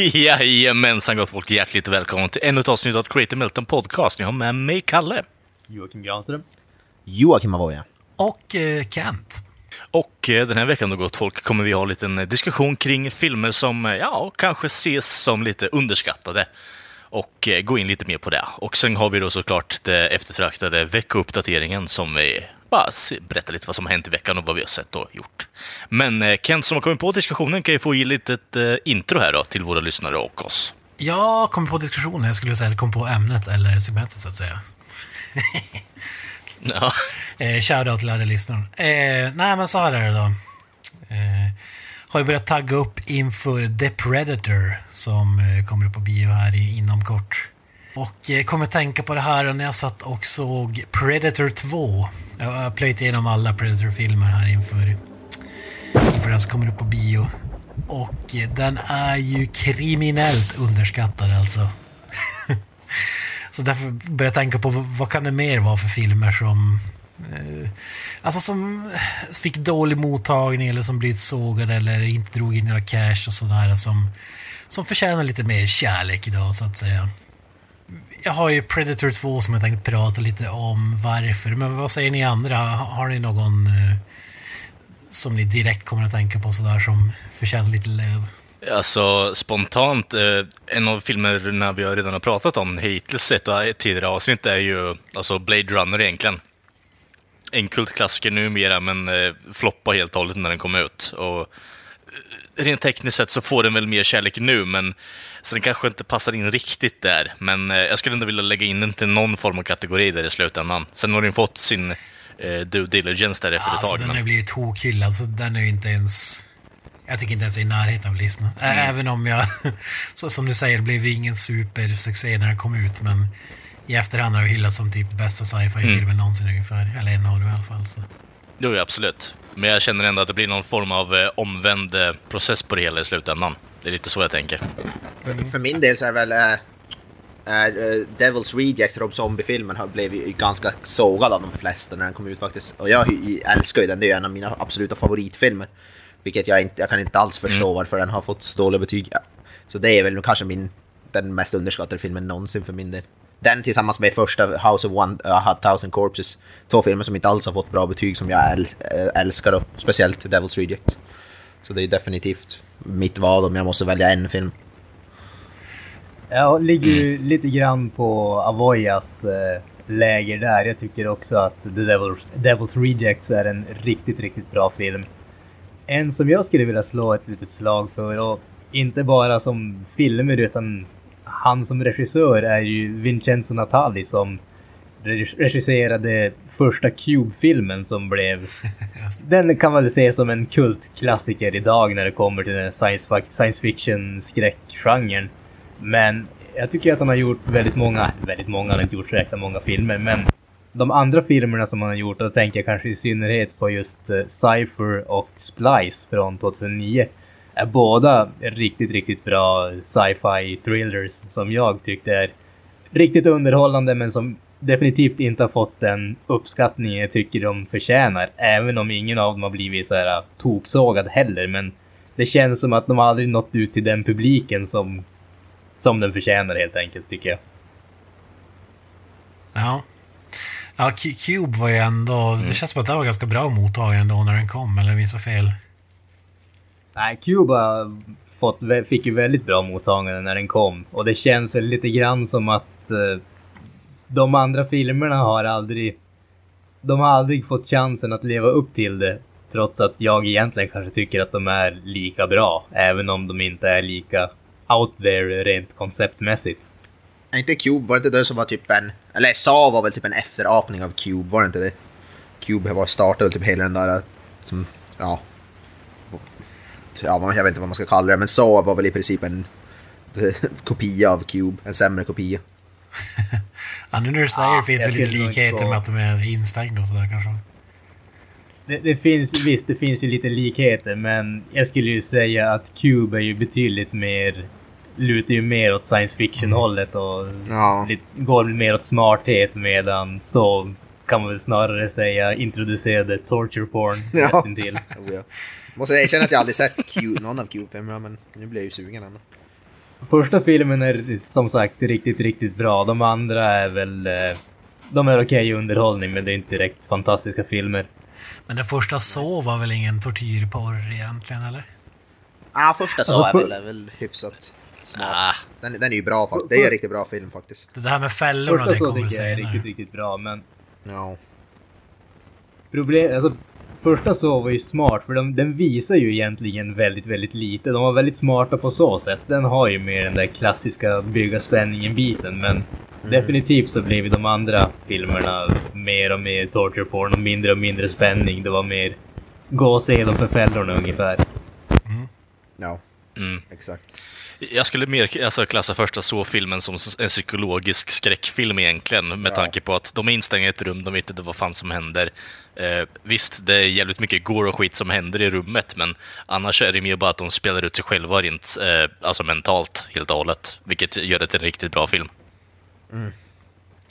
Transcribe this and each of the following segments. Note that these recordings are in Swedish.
Jajamensan gott folk, hjärtligt välkommen till ännu ett avsnitt av Creative Melton Podcast. Ni har med mig Kalle. Joakim Granström. Joakim Avoya. Och eh, Kent. Och eh, den här veckan då gott folk kommer vi ha en liten eh, diskussion kring filmer som, eh, ja, kanske ses som lite underskattade. Och eh, gå in lite mer på det. Och sen har vi då såklart det eftertraktade veckouppdateringen som vi bara berättar lite vad som har hänt i veckan och vad vi har sett och gjort. Men eh, Kent som har kommit på diskussionen kan ju få ge lite ett eh, intro här då till våra lyssnare och oss. Jag kom på diskussionen, jag skulle säga kom på ämnet eller segmentet så att säga. Ja. Eh, Shoutout till alla lyssnare. Eh, nej men så här är det då. Eh, har ju börjat tagga upp inför The Predator som eh, kommer upp på bio här i, inom kort. Och eh, kommer tänka på det här när jag satt och såg Predator 2. Jag har plöjt igenom alla Predator-filmer här inför, inför den som kommer upp på bio. Och eh, den är ju kriminellt underskattad alltså. Så därför började jag tänka på vad, vad kan det mer vara för filmer som eh, Alltså som fick dålig mottagning eller som blivit sågade eller inte drog in några cash och sådär som, som förtjänar lite mer kärlek idag så att säga. Jag har ju Predator 2 som jag tänkte prata lite om varför, men vad säger ni andra? Har ni någon eh, som ni direkt kommer att tänka på sådär som förtjänar lite löv? Alltså spontant, eh, en av filmerna vi har redan har pratat om hittills ett i tidigare avsnitt är ju alltså Blade Runner egentligen. En kultklassiker numera, men eh, floppade helt och hållet när den kom ut. Och rent tekniskt sett så får den väl mer kärlek nu, men så den kanske inte passar in riktigt där. Men eh, jag skulle ändå vilja lägga in den till någon form av kategori där i slutändan. Sen har den fått sin eh, due diligence där efter ett Alltså tag. den men- har blivit tokhyllad så den är ju inte ens... Jag tycker inte ens det är i närheten av listan. Mm. Även om jag, så som du säger, det blev ingen supersuccé när den kom ut men i efterhand har det hyllats som typ bästa sci-fi-filmen Mm. någonsin ungefär. Eller en av dem i alla fall. Så. Jo, ja, absolut. Men jag känner ändå att det blir någon form av eh, omvänd eh, process på det hela i slutändan. Det är lite så jag tänker. För, för min del så är väl äh, äh, Devil's Rejects, Rob Zombie-filmen, har blivit ju ganska sågad av de flesta när den kom ut faktiskt. Och jag hy- älskar ju den, det är ju en av mina absoluta favoritfilmer. Vilket jag inte, jag kan inte alls förstå varför den har fått så dåliga betyg. Ja. Så det är väl kanske min, den mest underskattade filmen någonsin för min del. Den tillsammans med första House of One, uh, Thousand Corpses. Två filmer som inte alls har fått bra betyg som jag äl, äh, älskar och speciellt Devil's Rejects. Så det är definitivt mitt val om jag måste välja en film. Jag ligger ju lite grann på Avoyas eh, läger där. Jag tycker också att The Devil's, Devil's Rejects är en riktigt, riktigt bra film. En som jag skulle vilja slå ett litet slag för och inte bara som filmer utan han som regissör är ju Vincenzo Natali som reg- regisserade första Cube-filmen som blev den kan man väl se som en kultklassiker idag när det kommer till den science, science fiction skräckgenren. Men jag tycker att han har gjort väldigt många, väldigt många, han har inte gjort så jäkla många filmer, men de andra filmerna som han har gjort, och då tänker jag kanske i synnerhet på just uh, Cypher och Splice från 2009, är båda riktigt, riktigt bra sci-fi thrillers som jag tyckte är riktigt underhållande men som definitivt inte har fått den uppskattning jag tycker de förtjänar. Även om ingen av dem har blivit så här toksågad heller. Men det känns som att de aldrig nått ut till den publiken som, som den förtjänar helt enkelt tycker jag. Ja. Ja, Cu- Cube var ju ändå... Det känns som att det var ganska bra mottagen ändå när den kom, eller minns jag fel? Nej, Cuba fått, fick ju väldigt bra mottagande när den kom. Och det känns väl lite grann som att eh, de andra filmerna har aldrig... De har aldrig fått chansen att leva upp till det. Trots att jag egentligen kanske tycker att de är lika bra. Även om de inte är lika out there rent konceptmässigt. Är inte Cube, var det inte det som var typ en... Eller SA var väl typ en efterapning av Cube, var det inte det? Cube var startade typ hela den där som, ja ja, jag vet inte vad man ska kalla det, men så var väl i princip en kopia av Cube, en sämre kopia. Ja, nu när du säger det finns det lite likheter med att de är instängda och sådär kanske. Det, det finns, visst, det finns ju lite likheter, men jag skulle ju säga att Cube är ju betydligt mer, lutar ju mer åt science fiction-hållet och Ja. lite, går mer åt smarthet medan så kan man väl snarare säga introducerade torture porn Ja. nästintill. Oh, ja. Måste erkänna att jag aldrig sett Cube, någon av Cube-filmerna, men nu blir jag ju sugen ändå. Första filmen är som sagt riktigt, riktigt bra. De andra är väl... eh, De är okej underhållning, men det är inte direkt fantastiska filmer. Men den första så var väl ingen tortyrporr egentligen, eller? Ja, första så Alltså, är väl, är väl hyfsat smart. Ah, Den, den är ju bra faktiskt. Det är en riktigt bra film faktiskt. Det här med fällorna, Första det så kommer tycker jag är senare. riktigt, riktigt bra, men Ja. problem... Alltså, första så var ju smart, för de, den visar ju egentligen väldigt, väldigt lite. De var väldigt smarta på så sätt. Den har ju mer den där klassiska bygga spänningen-biten, men definitivt så blev ju de andra filmerna mer och mer torture porn och mindre och mindre spänning. Det var mer gå och se dem för fällorna ungefär. Ja, mm. exakt. Jag skulle mer alltså, klassa första så-filmen som en psykologisk skräckfilm egentligen, med Ja. tanke på att de är instängda i ett rum, de vet inte vad fan som händer. Eh, visst, det är jävligt mycket gore och skit som händer i rummet, men annars är det mer bara att de spelar ut sig själva rent eh, alltså mentalt, helt och hållet. Vilket gör det till en riktigt bra film.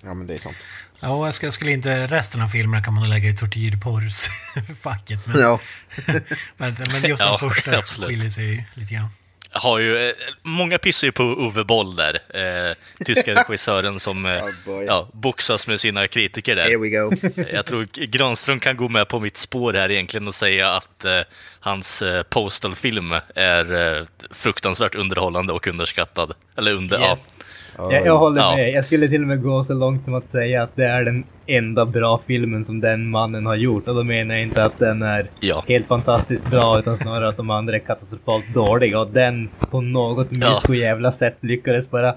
Ja, men det är sant. Ja, jag skulle, jag skulle inte... Resten av filmerna kan man lägga i tortyrporrsfacket. Men, Ja. men, men just Ja, den första absolut. skiljer sig lite grann. Har ju, eh, många pissar ju på Uwe Boll där, eh, tyska regissören som eh, Oh ja, boxas med sina kritiker där. Here we go. Jag tror Granström kan gå med på mitt spår här egentligen och säga att eh, hans eh, Postal-film är eh, fruktansvärt underhållande och underskattad. Eller under... Yes. Jag, jag håller Ja. med. Jag skulle till och med gå så långt som att säga att det är den enda bra filmen som den mannen har gjort. Och då menar jag inte att den är Ja. helt fantastiskt bra, utan snarare att de andra är katastrofalt dåliga. Och den på något Ja. jävla sätt lyckades bara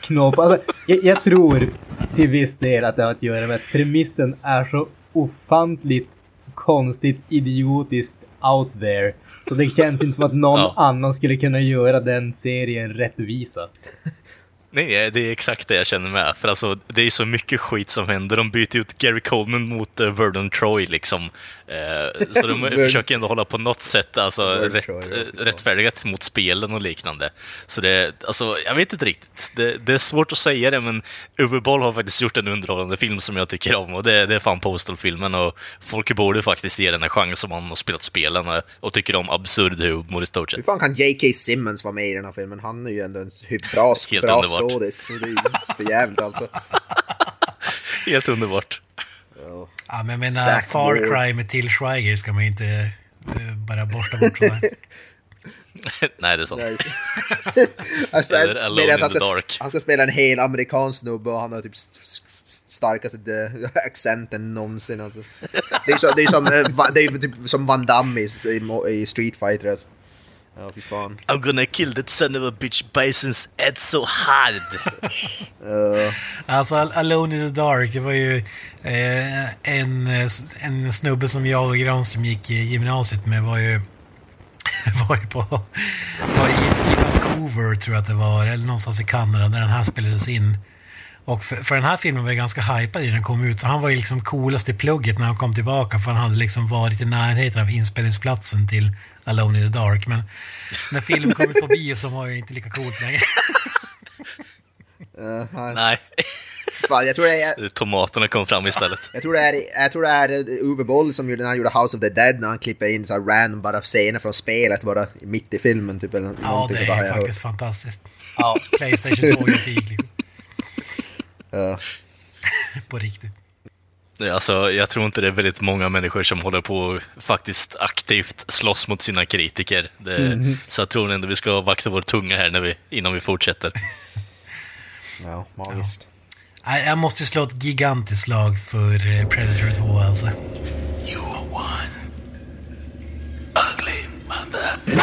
knåpa. Alltså, jag, jag tror till viss del att det har att göra med att premissen är så ofantligt konstigt idiotiskt out there. Så det känns inte som att någon Ja. annan skulle kunna göra den serien rättvisa. Nej, det är exakt det jag känner med. För alltså, det är så mycket skit som händer. De byter ut Gary Coleman mot uh, Verdon Troy liksom. Eh, så de försöker ändå hålla på något sätt alltså, rätt, Troy, fan. rättfärdigat mot spelen och liknande. Så det, alltså, jag vet inte riktigt. Det, det är svårt att säga det, men Uwe Boll har faktiskt gjort en underhållande film som jag tycker om. Och det, det är fan Postal-filmen. Och folk borde faktiskt ge den en chans om man har spelat spelen och, och tycker om absurd humor i stort Hur sett. fan kan J.K. Simmons vara med i den här filmen? Han är ju ändå en hyf- bra, bra. Skådis. Det är ju för jävligt alltså. Helt underbart. Ja. Ja, men jag menar, Far. Cry med Till Schweiger ska man ju inte eh, bara borsta bort sådär. Nej, det är sant. Han spelar- Eller han the ska, Dark. han ska spela en hel amerikansk snubbe och han har typ st- st- starkaste de- accenten någonsin alltså. Det är, är, som, eh, det är typ som Van Damme i, i Street Fighter alltså. Ja, fy fan. I'm gonna kill that son of a bitch Bison's head so hard. Uh, Alltså, Al- Alone in the Dark, det var ju eh, en, eh, en snubbe som jag och Granström gick i gymnasiet med var ju var ju på var i, i Vancouver tror jag att det var, eller någonstans i Kanada där den här spelades in. Och för, för den här filmen var jag ganska hypad när den kom ut. Så han var ju liksom coolast i plugget när han kom tillbaka för han hade liksom varit i närheten av inspelningsplatsen till Alone in the Dark. Men när filmen kom ut på bio så var jag inte lika coolt längre. uh, Nej, fan, jag tror det är... tomaterna kom fram istället. Jag tror det är, jag tror det är eh, Uwe Boll som gjorde, när han gjorde House of the Dead när han klipper in så här random bara scener från spelet bara mitt i filmen typ eller Ja, det är faktiskt hört. fantastiskt. Ja, Playstation 2-grafik liksom. Ja. På riktigt. Alltså, jag tror inte det är väldigt många människor som håller på och faktiskt aktivt slåss mot sina kritiker. Det, Så jag tror ändå vi ska vakta vår tunga här när vi, innan vi fortsätter. ja, magiskt. Nej, Jag måste slå ett gigantiskt slag för eh, Predator 2 alltså. You are one ugly mother.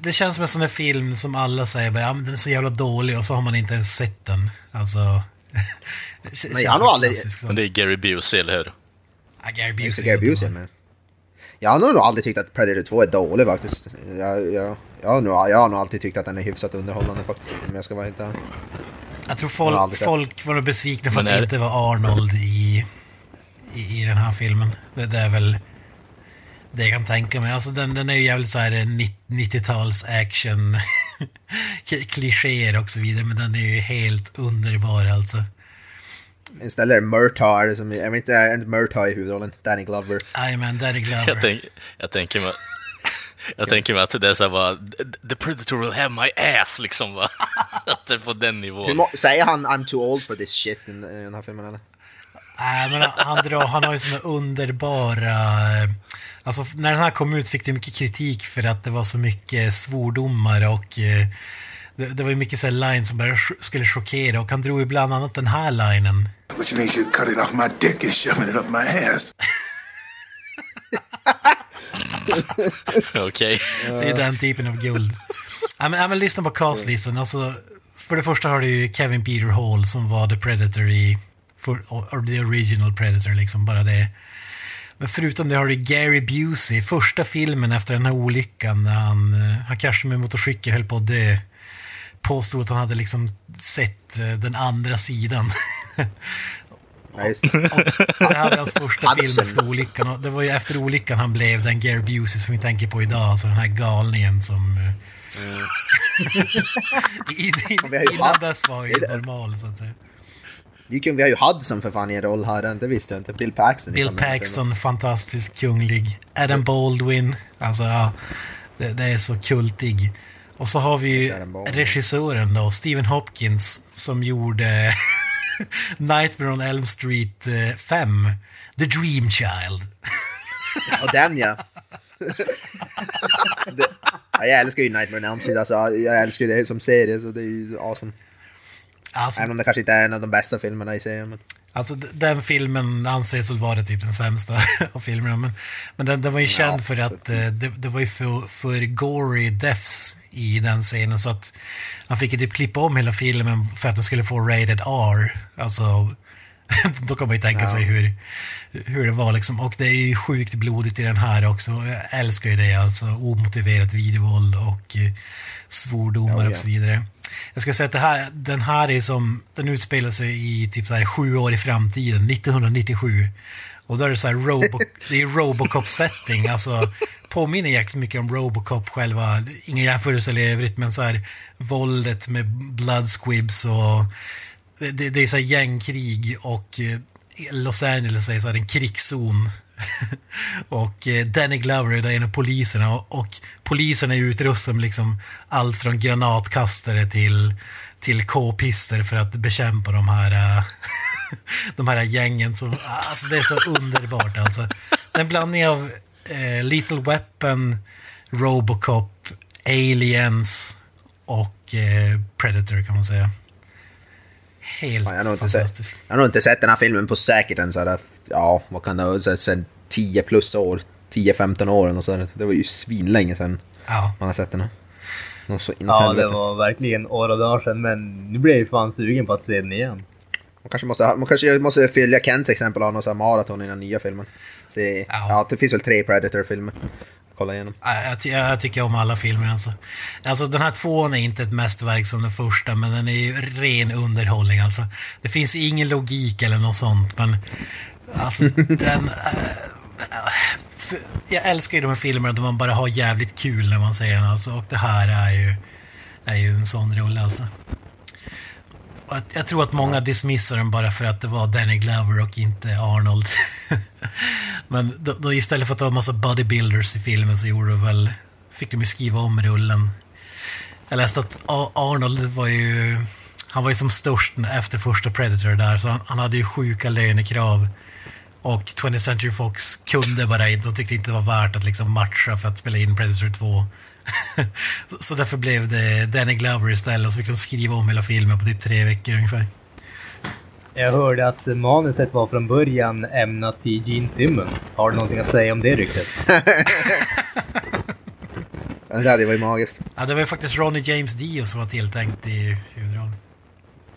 Det känns som en sån där film som alla säger bara, ja, men den är så jävla dålig och så har man inte ens sett den. Alltså... Nej, jag har aldrig-. Men det är Gary Busey, eller hur? Ja, Gary Jag Busey. Gary Busey men... Jag har nog aldrig tyckt att Predator 2 är dålig faktiskt. Jag, jag, jag, har nog, jag har nog alltid tyckt att den är hyfsat underhållande faktiskt. Om jag ska vara helt ärlig. Jag tror folk, folk var nog besvikna för att det inte var Arnold i, i, i den här filmen. Det, det är väl det jag kan tänka mig. Alltså den, den är ju jävligt såhär 90-tals action k- klichéer och så vidare. Men den är ju helt underbar alltså. Istället är det Murtaugh som... Jag vet inte, är inte Murtaugh i huvudrollen? Danny Glover. Jajamän, Danny Glover. Jag, tänk, jag tänker mig... Jag tänker mig att det är såhär bara, the predator will have my ass liksom va. Att det är på den Hur nivån. må, säger han I'm too old for this shit i, i den här filmen eller? Nej, men han, drar, han har ju såna underbara... Alltså, när den här kom ut fick det mycket kritik för att det var så mycket svordomar och... eh, Det, det var ju mycket så här lines som bara skulle chockera och han drog ju bland annat den här linen. Which means you're cutting off my dick and shoving it up my ass. Okej. Det är den typen av guld. Ja, men, ja, men lyssna på castlistan. Alltså, för det första har du ju Kevin Peter Hall som var The Predator i... For, or the original Predator, liksom. Bara det. Men förutom det har du Gary Busey, första filmen efter den här olyckan när han, eh, han kraschade med motorcykel höll på att dö. Påstod att han hade liksom sett eh, den andra sidan. Ja, just det. Det här var hans första film efter olyckan. Och det var ju efter olyckan han blev den Gary Busey som vi tänker på idag. Alltså den här galningen som... ju innan dess var ju normal så att säga. Vi kan- Vi har ju Hudson för fan i en roll här, det visste jag inte. Bill Paxton. Bill Paxton, fantastisk kunglig. Adam Baldwin, alltså ja, det, det är så kultig. Och så har vi ju regissören då, Stephen Hopkins, som gjorde Nightmare on Elm Street eh, 5, The Dream Child. Och den ja. det, ja, jag älskar ju Nightmare on Elm Street, alltså, jag älskar ju det som serie så det är ju awesome. Alltså, Även om det kanske inte är en av de bästa filmerna i serien. Men... Alltså den filmen anses väl vara typ den sämsta av filmerna. Men, men den, den var ju känd för så att eh, det, det var ju för, för gory deaths i den scenen. Så att han fick ju typ klippa om hela filmen för att den skulle få rated R. Alltså, då kan man ju tänka Ja. sig hur, hur det var liksom. Och det är ju sjukt blodigt i den här också. Jag älskar ju det alltså. Omotiverat videovåld och eh, svordomar och så vidare. Jag ska säga att här, den här är som, den utspelar sig i typ så här sju år i framtiden, 1997. Och då är det så här Robo, det är Robocop-setting, alltså påminner jäkligt mycket om Robocop själva, ingen jämförelse i övrigt, men så här våldet med blood squibs och det, det, det är så här gängkrig och eh, Los Angeles är så här en krigszon. och eh, Danny Glover är en av poliserna och, och poliserna är utrustade med liksom allt från granatkastare till, till k-pister för att bekämpa de här, eh, de här gängen. Som, alltså det är så underbart alltså. En blandning av eh, Little Weapon, Robocop, Aliens och eh, Predator kan man säga. Helt jag, inte sett, fantastisk. jag har nog inte sett den här filmen på säkert en så här, ja, vad kan det vara, sen 10 plus år, 10-15 år och så. Det var ju svinlänge sedan Ja. man har sett den. så Ja, det helvete. var verkligen år och dagar sedan, men nu blir jag ju fan sugen på att se den igen. Man kanske måste, man kanske måste följa Kents exempel och ha någon sån maraton i den nya filmen. Se, Ja. ja. det finns väl tre Predator-filmer. Kolla igenom. Ja, Jag, jag tycker om alla filmer alltså. Alltså den här tvåan är inte ett mästerverk som den första, men den är ju ren underhållning alltså. Det finns ju ingen logik eller något sånt, men alltså den... äh, för, jag älskar ju de här filmerna där man bara har jävligt kul när man ser den alltså, och det här är ju, är ju en sån rulle alltså. Och att- jag tror att många dismissar den bara för att det var Danny Glover och inte Arnold. Men då, då istället för att ha en massa bodybuilders i filmen så gjorde de väl, fick de ju skriva om rullen. Jag läste att Arnold var ju, han var ju som störst efter första Predator där, så han, han hade ju sjuka lönekrav. Och 20th Century Fox kunde bara inte, de tyckte inte det var värt att liksom matcha för att spela in Predator 2. så, därför blev det Danny Glover istället och så fick de skriva om hela filmen på typ tre veckor ungefär. Jag hörde att manuset var från början ämnat till Gene Simmons. Har du någonting att säga om det ryktet? Det hade ju varit magiskt. Ja, det var ju faktiskt Ronnie James Dio som var tilltänkt i huvudrollen.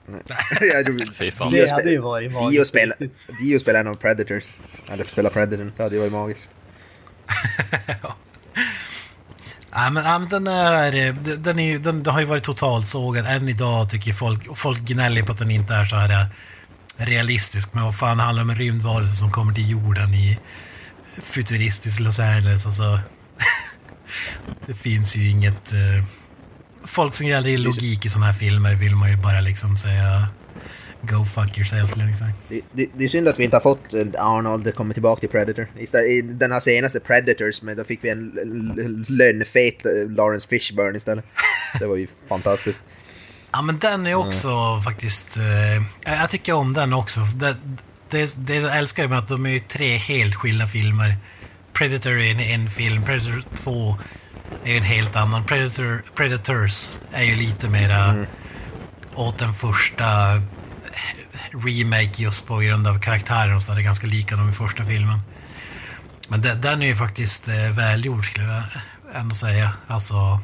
Jag tror- Fy fan. Det Dio hade spe- ju varit Dio magiskt. spelar, Dio spelar en av Predators. Eller spelar Predatorn. Det hade ju varit magiskt. Ja, men, ja, men den, är, eh, den, är, ju- den, den har ju varit totalsågad. Än idag tycker folk, och folk gnäller på att den inte är så här eh, realistisk. Men vad fan det handlar om en rymdvarelse som kommer till jorden i futuristisk Los Angeles. Alltså, det finns ju inget... eh, folk som gäller i logik i sådana här filmer vill man ju bara liksom säga Go fuck yourself ungefär. Det, det, det är synd att vi inte har fått eh, Arnold komma tillbaka till Predator. I den här senaste Predators, men då fick vi en lönnfet eh, Lawrence Fishburne istället. Det var ju fantastiskt. Ja, men den är också faktiskt... Eh, jag- tycker om den också. Det, det, det jag älskar med att de är tre helt skilda filmer. Predator är en, en film, Predator 2 är en helt annan. Predator, Predators är ju lite mera åt den första remake just på grund av karaktären och så. Det är ganska lika de i första filmen. Men de, den är ju faktiskt eh, välgjord skulle jag ändå säga. Alltså...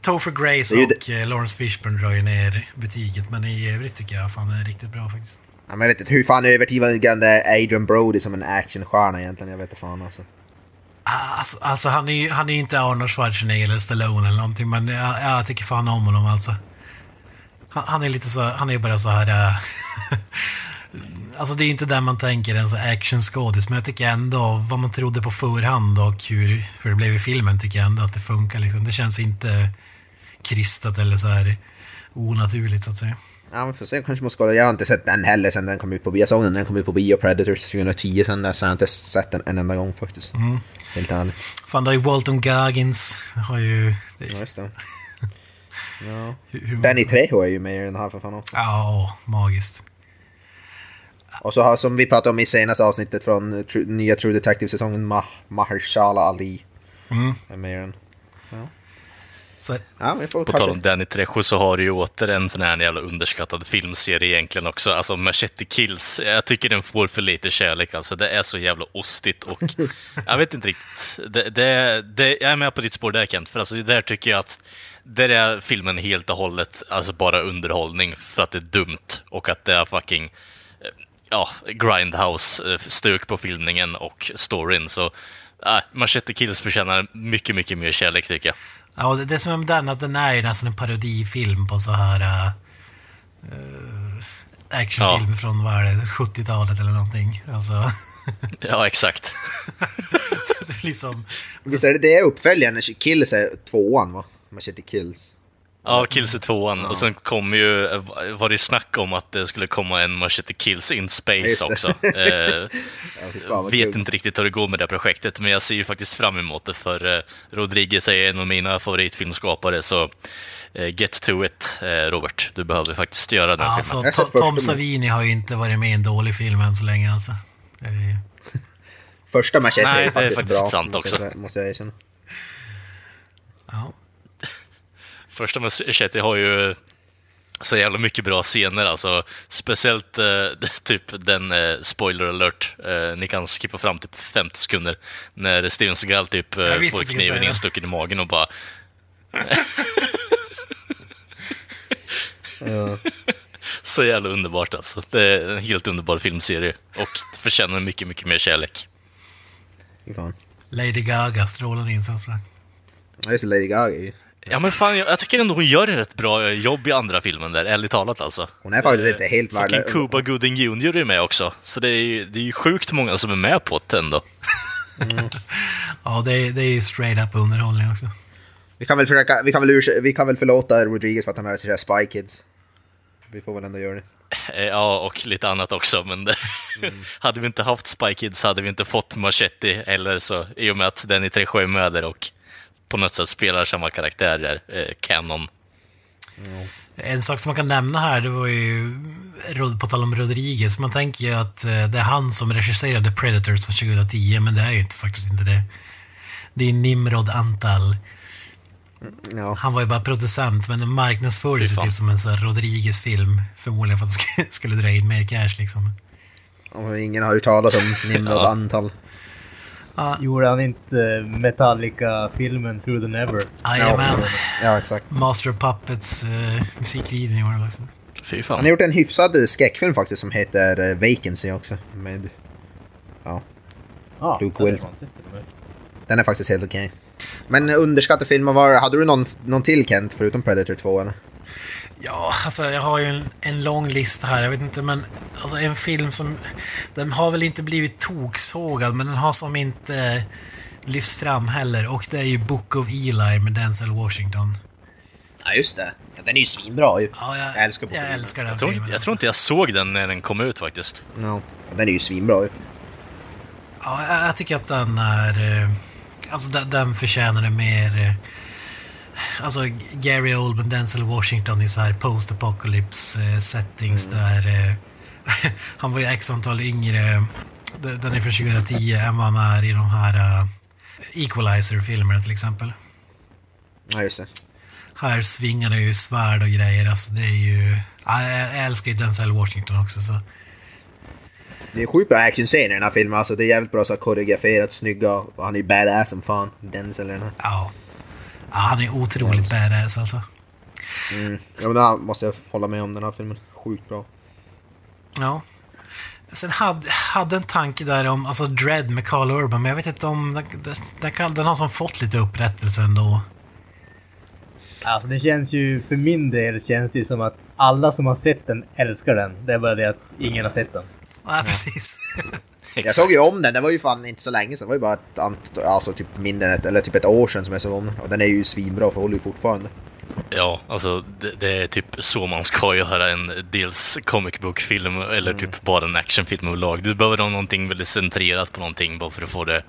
Topher Grace Det och eh, Lawrence Fishburne drar ju ner betyget, men i övrigt tycker jag fan det är riktigt bra faktiskt. Ja, men jag vet inte hur fan övertygande Adrian Brody som en actionstjärna egentligen. Jag vet inte fan alltså. Alltså, alltså han är ju han är inte Arnold Schwarzenegger eller Stallone eller någonting, men jag, jag tycker fan om honom alltså. Han, han är lite så, han är bara så här... äh, alltså det är inte där man tänker en så actionskådis, men jag tycker ändå vad man trodde på förhand och hur, hur det blev i filmen tycker jag ändå att det funkar liksom. Det känns inte krystat eller så här onaturligt så att säga. Ja, men får se. Kanske måste kolla. Jag har inte sett den heller sen den kom ut på bio. Jag såg den när den kom ut på bio, Predators 2010. Sen dess har jag inte sett den en enda gång faktiskt. Helt ärligt. Fan, det har ju Walton Goggins, har ju... Ja, just det. Ja. Hur, Danny Trejo är ju med i den här för fan också. Ja, magiskt. Och så har, som vi pratade om i senaste avsnittet från Tru- nya True Detective-säsongen, Mah Mahershala Ali. Mm. Är med i den. Så, Ja, vi får På tal om Danny Trejo så har du ju åter en sån här jävla underskattad filmserie egentligen också. Alltså Machete Kills. Jag tycker den får för lite kärlek alltså. Det är så jävla ostigt och jag vet inte riktigt. Det, det, det, jag är med på ditt spår där Kent, för alltså där tycker jag att där är filmen helt och hållet alltså bara underhållning för att det är dumt och att det är fucking eh, ja, grindhouse-stök på filmningen och storyn. Så äh, Machete Kills förtjänar mycket, mycket mer kärlek tycker jag. Ja, det, det som är med den att den är ju nästan en parodifilm på så här uh, actionfilm från vad är det, 70-talet eller någonting. Alltså, Ja, exakt. det blir som... Visst är det det uppföljaren? Kills är tvåan va? Machete Kills. Ja, Kills i tvåan. Och sen kom ju, var det snack om att det skulle komma en Machete Kills in Space det. också. Eh, Ja, vet kul. inte riktigt hur det går med det projektet, men jag ser ju faktiskt fram emot det, för eh, Rodriguez är en av mina favoritfilmskapare, så eh, get to it, eh, Robert. Du behöver faktiskt göra den Alltså, filmen. To- Tom Savini har ju inte varit med i en dålig film än så länge alltså. Det är ju- Första Machete Nej, är det är faktiskt, faktiskt bra. sant måste också. Jag, säga- måste jag erkänna. Ja. Första Machete har ju så jävla mycket bra scener, alltså. Speciellt eh, typ den, eh, spoiler alert, eh, ni kan skippa fram typ 50 sekunder, när Steven Seagal typ eh, får kniven instucken i magen och bara Ja. Så jävla underbart alltså. Det är en helt underbar filmserie och förtjänar mycket, mycket mer kärlek. Lady Gaga, strålande insats. Ja, just det, Lady Gaga. Ja men fan, jag, jag tycker ändå hon gör ett rätt bra jobb i andra filmen där, ärligt talat alltså. Hon är faktiskt inte helt Fucking värdelös. Cuba Gooding Jr är med också, så det är ju det är ju sjukt många som är med på det ändå. Ja, det är, det är ju straight up underhållning också. Vi kan väl försöka, vi kan väl, urs- vi kan väl förlåta Rodriguez för att han har regisserat Spy Kids. Vi får väl ändå göra det. Eh, Ja, och lite annat också, men det, hade vi inte haft Spy Kids hade vi inte fått Machete eller så, i och med att Danny Trejo är med där och på något sätt spelar samma karaktär där, eh, Canon. En sak som man kan nämna här, det var ju, Rod- på tal om Rodriguez, man tänker ju att eh, det är han som regisserade Predators från 2010, men det är ju inte, faktiskt inte det. Det är Nimrod Antal. Ja. Han var ju bara producent, men det marknadsfördes ju typ som en sån här Rodriguez-film. Förmodligen för att det sk- skulle dra in mer cash liksom. Och ingen har hört talas om Nimrod Ja. Antal. Gjorde han inte Metallica-filmen Through the Never? Jajamän. Ja, exakt. Master of Puppets uh, musikvideon gjorde han också. Fy Han fan. har gjort en hyfsad skräckfilm faktiskt som heter eh, Vacancy också. Med, ja, Ja, Luke med. den är faktiskt helt okej. Men underskattade filmer, var, hade du någon, någon till Kent förutom Predator 2 eller? Ja, alltså jag har ju en, en lång lista här. Jag vet inte, men alltså en film som... Den har väl inte blivit toksågad, men den har som inte lyfts fram heller. Och det är ju Book of Eli med Denzel Washington. Ja just det. Den är ju svinbra ju. Ja, jag, Jag älskar Book of jag Eli. älskar den Jag tror, filmen. inte, jag tror inte jag såg den när den kom ut faktiskt. No. Den är ju svinbra ju. Ja, jag, jag tycker att den är... eh, Alltså den, den förtjänar det mer... Alltså Gary Oldman, Denzel Washington i så här post-apocalypse eh, settings där... eh, han var ju x antal yngre. Den är från 2010 än vad han är i de här eh, Equalizer-filmerna till exempel. Ja just det. Här svingar det ju svärd och grejer. Alltså det är ju... Ja, jag, älskar ju Denzel Washington också så... Det är sjukt bra actionscener i den här filmen. Alltså det är jävligt bra så koreograferat, snygga. Han är ju badass som fan. Denzel. Ja. Ja han är otroligt badass alltså. Ja men det måste jag hålla med om den här filmen. Sjukt bra. Ja. Sen hade, hade en tanke där om alltså Dread med Carl Urban, men jag vet inte om... Den, den, den har som fått lite upprättelse ändå. Alltså det känns ju, för min del känns det ju som att alla som har sett den älskar den. Det är bara det att ingen har sett den. Ja, precis. Jag såg ju om den, det var ju fan inte så länge sedan. Det var ju bara ett, ant- alltså typ mindre än ett, eller typ ett år sedan som jag såg om den. Och den är ju svinbra för håller ju fortfarande. Ja, alltså det, det är typ så man ska göra en dels comic book-film eller typ bara en actionfilm överlag. Du behöver ha någonting väldigt centrerat på någonting bara för att få det...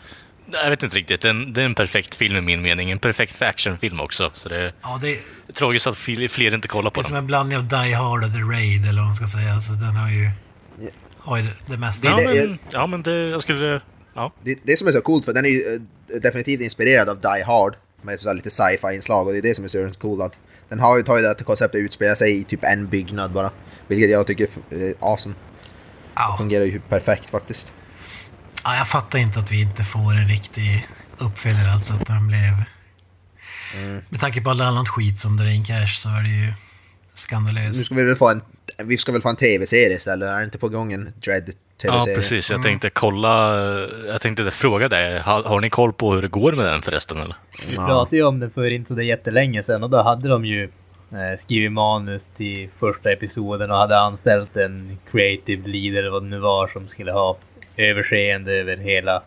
Jag vet inte riktigt. Det är en, det är en perfekt film i min mening. En perfekt actionfilm också. Så det är Ja, det, tragiskt att fler, inte kollar det på är som den. en blandning av Die Hard och The Raid, eller vad man ska säga. Alltså, den har ju... Har ju det, det mesta. Ja, det- men, ja, men det... Jag skulle... Ja. Det, det som är så coolt för den är ju eh, definitivt inspirerad av Die Hard. Med så här lite sci-fi inslag och det är det som är så coolt att den har ju tagit det att konceptet utspelar sig i typ en byggnad bara. Vilket jag tycker är awesome. Ja. Fungerar ju perfekt faktiskt. ja, jag fattar inte att vi inte får en riktig uppföljare, alltså att den blev... Med tanke på all annat skit som drar in cash så är det ju Nu skandalöst. ska vi väl få en, vi ska väl få en tv-serie istället, är det inte på gång en Dread Ja, tv-serie? precis. Jag tänkte kolla... Jag tänkte fråga dig. Har, har ni koll på hur det går med den förresten, eller? Vi Ja. pratade ju om den för inte så jättelänge sedan och då hade de ju eh, skrivit manus till första episoden och hade anställt en creative leader eller vad det nu var som skulle ha överseende över hela,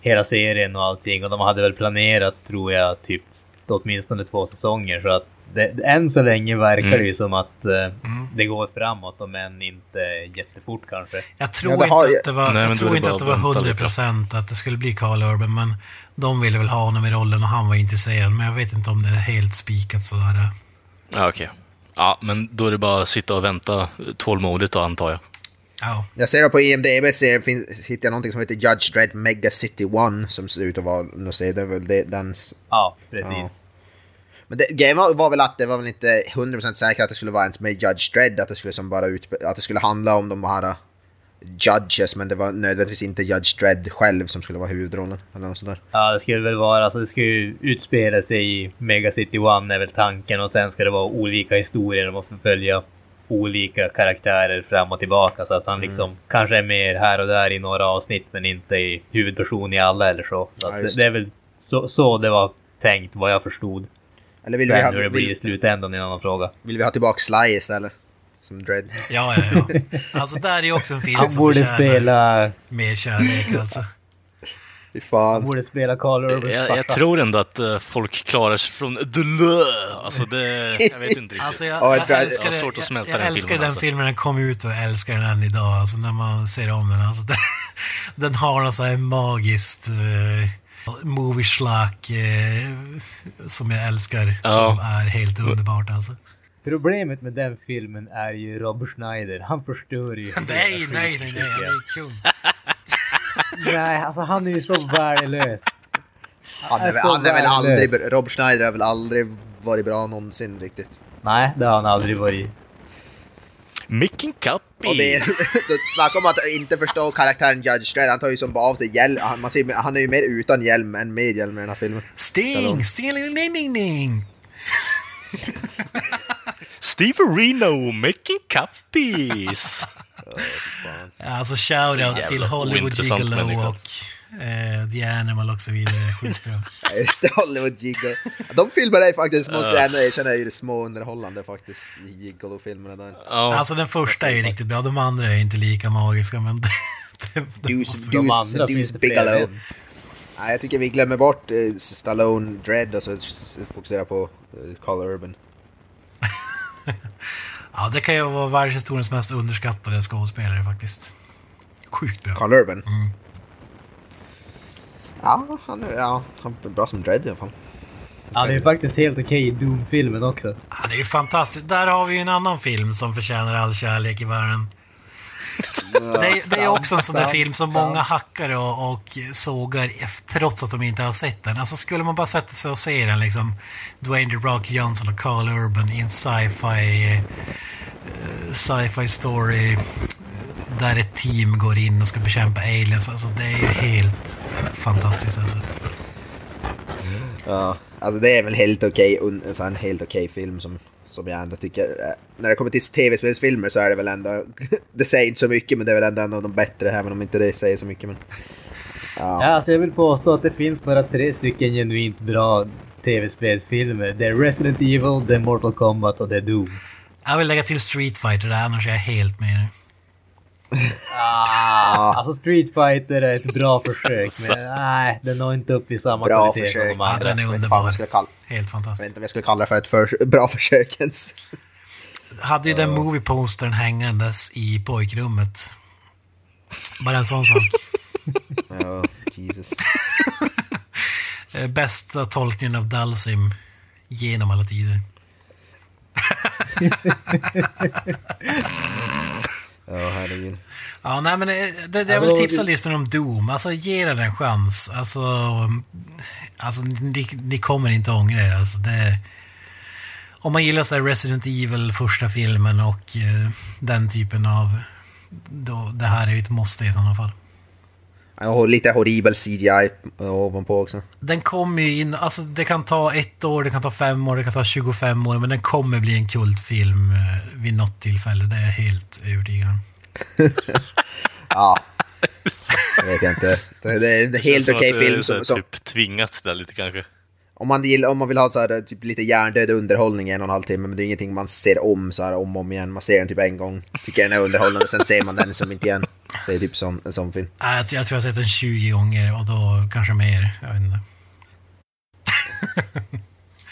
hela serien och allting. Och de hade väl planerat, tror jag, typ åtminstone två säsonger. Så att det, än så länge verkar Mm. det ju som att eh, det går framåt, om än inte jättefort kanske. Jag tror Ja, det har inte att det var, Nej, jag tror inte att det var att vänta 100 lite. procent att det skulle bli Carl Urban, men de ville väl ha honom i rollen och han var intresserad. Men jag vet inte om det är helt spikat sådär. Ja, okej. Ja, men då är det bara att sitta och vänta tålmodigt då, antar jag. Ja, Jag ser på IMDB ser, finns, hittar jag någonting som heter Judge Dredd Mega City One som ser ut att vara, nu ser det väl det, den Ja, precis. Ja. Men det, grejen var, var väl att det var väl inte 100% säkert att det skulle vara ens med Judge Dredd, att det skulle som bara ut, att det skulle handla om de här uh, judges, men det var nödvändigtvis inte Judge Dredd själv som skulle vara huvudrollen. Eller något sånt där. Ja, det skulle väl vara, alltså det ju utspela sig i Mega City One är väl tanken och sen ska det vara olika historier att förfölja olika karaktärer fram och tillbaka så att han liksom kanske är mer här och där i några avsnitt men inte i huvudperson i alla eller så. så Ja, det, det är väl så, så det var tänkt vad jag förstod. Eller vill vi, Sen ha, hur det blir i slutändan är en annan fråga. vill vi ha tillbaka Sly istället? Som Dredd. ja, ja. ja. Alltså där är ju också en film Han som borde spela, mer kärlek alltså. Fy han fan. borde spela Carl Urbans Jag, jag tror ändå att eh, folk klarar sig från the lö. Alltså det... Jag vet inte riktigt. Alltså jag, Ja, jag, jag- älskar, jag svårt att smälta jag, jag den älskar filmen, den alltså. filmen den kom ut och jag älskar den än idag. Alltså när man ser om den. Alltså, den, den har något så här magiskt uh, movie schlock eh, som jag älskar. Ja. Som är helt underbart alltså. Problemet med den filmen är ju Rob Schneider. Han förstör ju Nej, nej, nej, nej, han är kung. Nej, alltså han är ju så värdelös. Han är, så han är väl aldrig, Rob Schneider har väl aldrig varit bra någonsin riktigt. Nej, det har han aldrig varit. Micken Och Kappi! det snacka om att inte förstå karaktären Judge Dredd, han tar ju som bara av sig hjälm, han, man ser, han är ju mer utan hjälm än med hjälm i den här filmen. Sting, sting, ding, ding, ding. Steve Reno making copies! Alltså shoutout till Hollywood Gigolo och eh, The Animal och så vidare. Skitbra. Just det, Hollywood Gigolo. De filmerna är faktiskt, måste jag ändå erkänna, är ju det små underhållande faktiskt. Gigolo-filmerna där. Ja, Alltså den första är ju riktigt bra, de andra är inte lika magiska men... det- det Deuce, De Deuce, andra Deuce Bigelow. Nej, jag tycker vi glömmer bort eh, Stallone Dread och så fokuserar på eh, Carl Urban. Ja, det kan ju vara världshistoriens mest underskattade skådespelare faktiskt. Sjukt bra. Carl Urban. Mm. Ja, han är, ja, han är bra som Dread i alla fall. Ja, det är faktiskt helt okej i Doom-filmen också. Ja, det är ju fantastiskt. Där har vi ju en annan film som förtjänar all kärlek i världen. Det är, det är också en sån där film som många hackar och, och sågar trots att de inte har sett den. Alltså skulle man bara sätta sig och se den liksom Dwayne The Rock Johnson och Carl Urban i en sci-fi eh, sci-fi story eh, där ett team går in och ska bekämpa aliens. Alltså det är ju helt fantastiskt alltså. Ja, alltså det är väl helt okej, un- en sån helt okej film som, som jag ändå tycker. eh, När det kommer till tv-spelsfilmer så är det väl ändå, det säger inte så mycket men det är väl ändå en av de bättre även om inte det säger så mycket men. Ja, alltså jag vill påstå att det finns bara tre stycken genuint bra tv-spelsfilmer. Det är Resident Evil, det är Mortal Kombat och det är Doom. Jag vill lägga till Street Fighter där, annars är jag helt med. Ah, alltså Street Fighter är ett bra försök, men nej, den når inte upp i samma Bra kvalitet försök. som de Ja, andra. den är skulle kalla, Helt jag vet fantastisk. inte om jag skulle kalla det för ett för, bra försök ens. Hade ju den movie-postern hängandes i pojkrummet. Bara en sån sak. Ja, Jesus. Eh, Bästa tolkningen av Dalsim genom alla tider. Ja, herregud. Ja, nej men eh, det, det, Ja, jag vill tipsa lyssnarna om Doom. Alltså ge den en chans. Alltså, alltså ni, ni kommer inte ångra er. Alltså, det, om man gillar så Resident Evil, första filmen och eh, den typen av... Då, det här är ju ett måste i sådana fall. Jag har lite horribel CGI ovanpå också. Den kommer ju in, alltså det kan ta ett år, det kan ta fem år, det kan ta 25 år, men den kommer bli en kultfilm eh, vid något tillfälle. Det är jag helt övertygad om. Ja. Jag vet inte. Det, det är en helt okej det är film som, som, Typ tvingat där lite kanske. Om man, gillar, om man vill ha så här, typ lite hjärndöd underhållning i en och en halv timme, men det är ingenting man ser om så här om och om igen. Man ser den typ en gång, tycker den är underhållande, sen ser man den som inte igen. Det är typ sån, en sån film. Jag, tror- jag tror jag har sett den 20 gånger och då kanske mer. Jag vet inte.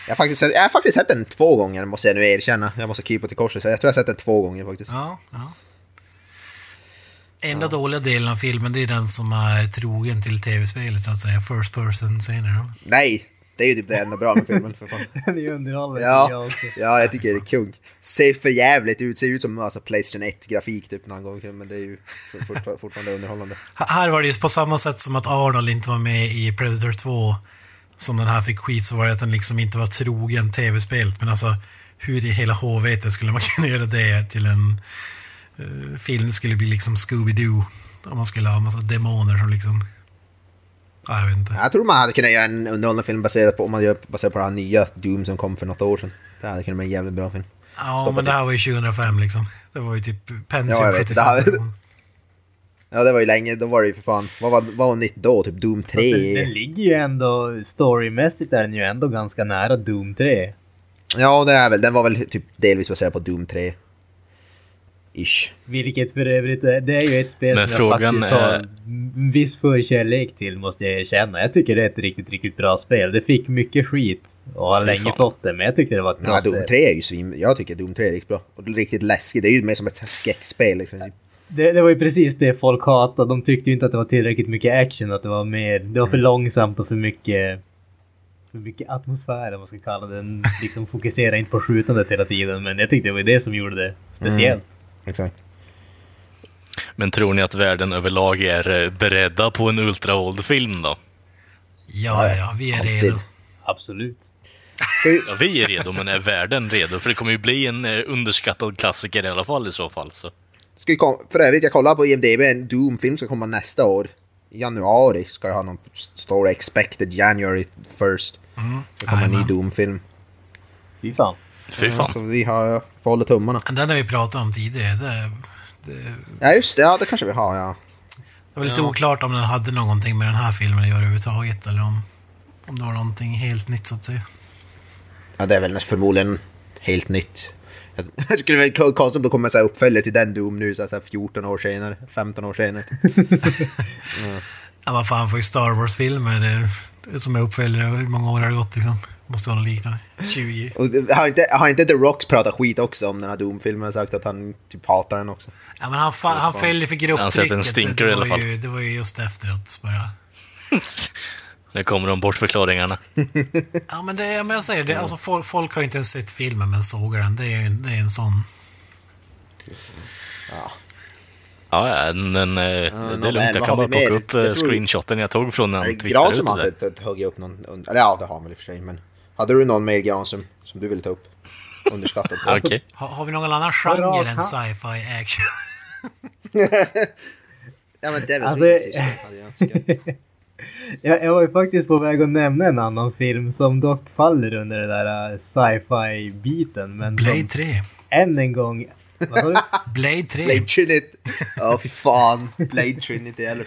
Jag har faktiskt, jag har faktiskt sett den två gånger, måste jag nu erkänna. Jag måste krypa till korset, så jag tror jag har sett den två gånger faktiskt. Ja, ja. Enda dåliga delen av filmen det är den som är trogen till tv-spelet så att säga. First person scener. Nej! Det är ju typ det enda bra med filmen, för fan. Den är ju underhållande Ja, ja, jag tycker det är kung. Ser för jävligt ut, ser ut som alltså, Playstation 1-grafik typ någon gång, men det är ju fort, fortfarande underhållande. Här var det ju på samma sätt som att Arnold inte var med i Predator 2 som den här fick skit så var det att den liksom inte var trogen tv-spelet. Men alltså hur i hela HVT skulle man kunna göra det till en uh, film skulle bli liksom Scooby-Doo. Om man skulle ha en massa demoner som liksom... Ja, jag vet inte. Jag tror man hade kunnat göra en underhållande film baserad på, om man gör baserat på det här nya Doom som kom för något år sedan. Det hade kunnat bli en jävligt bra film. Ja, Stoppa men det här var ju 2005 liksom. Det var ju typ Pentium Ja, jag vet, 75. det här- Ja, det var ju länge, då var det ju för fan, vad var, vad var nytt då? Typ Doom Fast Den, den 3? ligger ju ändå, storymässigt är den ju ändå ganska nära Doom 3. Ja, det är väl, den var väl typ delvis baserad på Doom 3. Ish. Vilket för övrigt är, det är ju ett spel Men som jag faktiskt har är- en viss förkärlek till måste jag erkänna. Jag tycker det är ett riktigt, riktigt bra spel. Det fick mycket skit och har Fy länge fan. fått det, men jag tyckte det var ett bra Ja, Doom spel. 3 är ju svin, jag tycker Doom 3 är riktigt bra. Och riktigt läskigt, det är ju mer som ett skräckspel. Liksom. Det, det var ju precis det folk hatade. De tyckte ju inte att det var tillräckligt mycket action, att det var mer... Det var för långsamt och för mycket... För mycket atmosfär, om man ska kalla det. Den liksom fokuserade inte på skjutandet hela tiden, men jag tyckte det var det som gjorde det speciellt. Exakt. Men tror ni att världen överlag är eh, beredda på en ultravåldfilm då? Ja, ja, vi är redo. Absolut. Ja, vi är redo, men är världen redo? För det kommer ju bli en eh, underskattad klassiker i alla fall i så fall. Så. Ska vi kom, för övrigt, jag kollar på IMDB, en Doom-film ska komma nästa år. I januari ska jag ha någon story expected January 1st. Mm. Det kommer en ny. Doom-film. Fy fan. Fy fan. Så vi har får hålla tummarna. Den har vi pratat om tidigare. Det, det, Ja just det, ja det kanske vi har ja. det var lite oklart om den hade någonting med den här filmen att göra överhuvudtaget. Eller om, om det var någonting helt nytt så att säga. Ja det är väl förmodligen helt nytt. Jag- Det skulle vara konstigt om det kommer så här uppföljare till den Doom nu så här 14 år senare, 15 år senare. Ja, vad fan, för Star Wars-filmer det, det som är uppföljare, hur många år har det gått liksom? Måste vara något liknande. 20? Och det- har inte, har inte The Rocks pratat skit också om den här Doom-filmen och sagt att han typ hatar den också? Ja, men han, fa- han fällde för Han har grupptrycket. stinker det, i det, alla var fall. ju, det var ju just efteråt bara. Nu kommer de bortförklaringarna. Ja, men, det, men jag säger det, alltså, folk, folk har inte ens sett filmen men sågar den. Det är, det är en sån. Ja, ja, men eh, det är lugnt. Jag kan har bara plocka upp eh, Jag tror- screenshoten jag tog från när Är han det twittrade Gran ut som det har där. inte huggit upp någon? Eller ja, det har han väl i och för sig. Men hade du någon mer Gran som, som du ville ta upp? Underskattad. Okej. Har, har vi någon annan Bra, genre än sci-fi action? ja men Devil Alltså, hade jag. Jag, jag var ju faktiskt på väg att nämna en annan film som dock faller under det där uh, sci-fi-biten. Men Blade som 3. än en gång... Vad du? Blade 3. Blade Trinity. Ja fy fan. Blade Trinity eller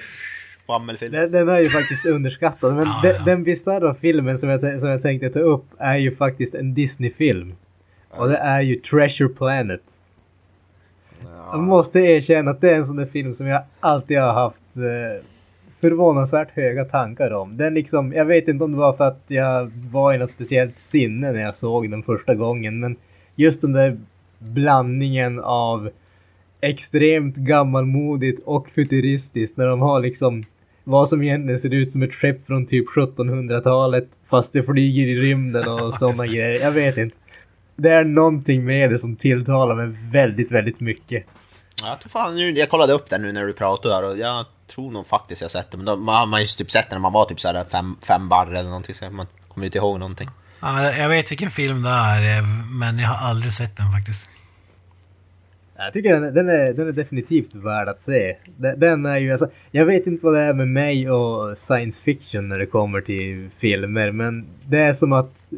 Fammelfilm. Den, den är ju faktiskt underskattad. Men Ja, den, ja. den bisarra filmen som jag, som jag tänkte ta upp är ju faktiskt en Disney-film. Och det är ju Treasure Planet. Jag måste erkänna att det är en sån där film som jag alltid har haft eh, förvånansvärt höga tankar om. Den liksom, jag vet inte om det var för att jag var i något speciellt sinne när jag såg den första gången. Men just den där blandningen av extremt gammalmodigt och futuristiskt när de har liksom vad som egentligen ser ut som ett skepp från typ 1700-talet fast det flyger i rymden och sådana grejer. Jag vet inte. Det är någonting med det som tilltalar mig väldigt, väldigt mycket. Ja, Jag tror fan nu, jag kollade upp den nu när du pratade där och jag tror nog faktiskt jag sett den. Men då, man har man ju typ sett den när man var typ såhär fem, fem barr eller någonting så man kommer inte ihåg någonting. Ja, jag vet vilken film det är, eh, men jag har aldrig sett den faktiskt. Jag tycker den, den, är, den är definitivt värd att se. Den, den är ju, alltså, jag vet inte vad det är med mig och science fiction när det kommer till filmer, men det är som att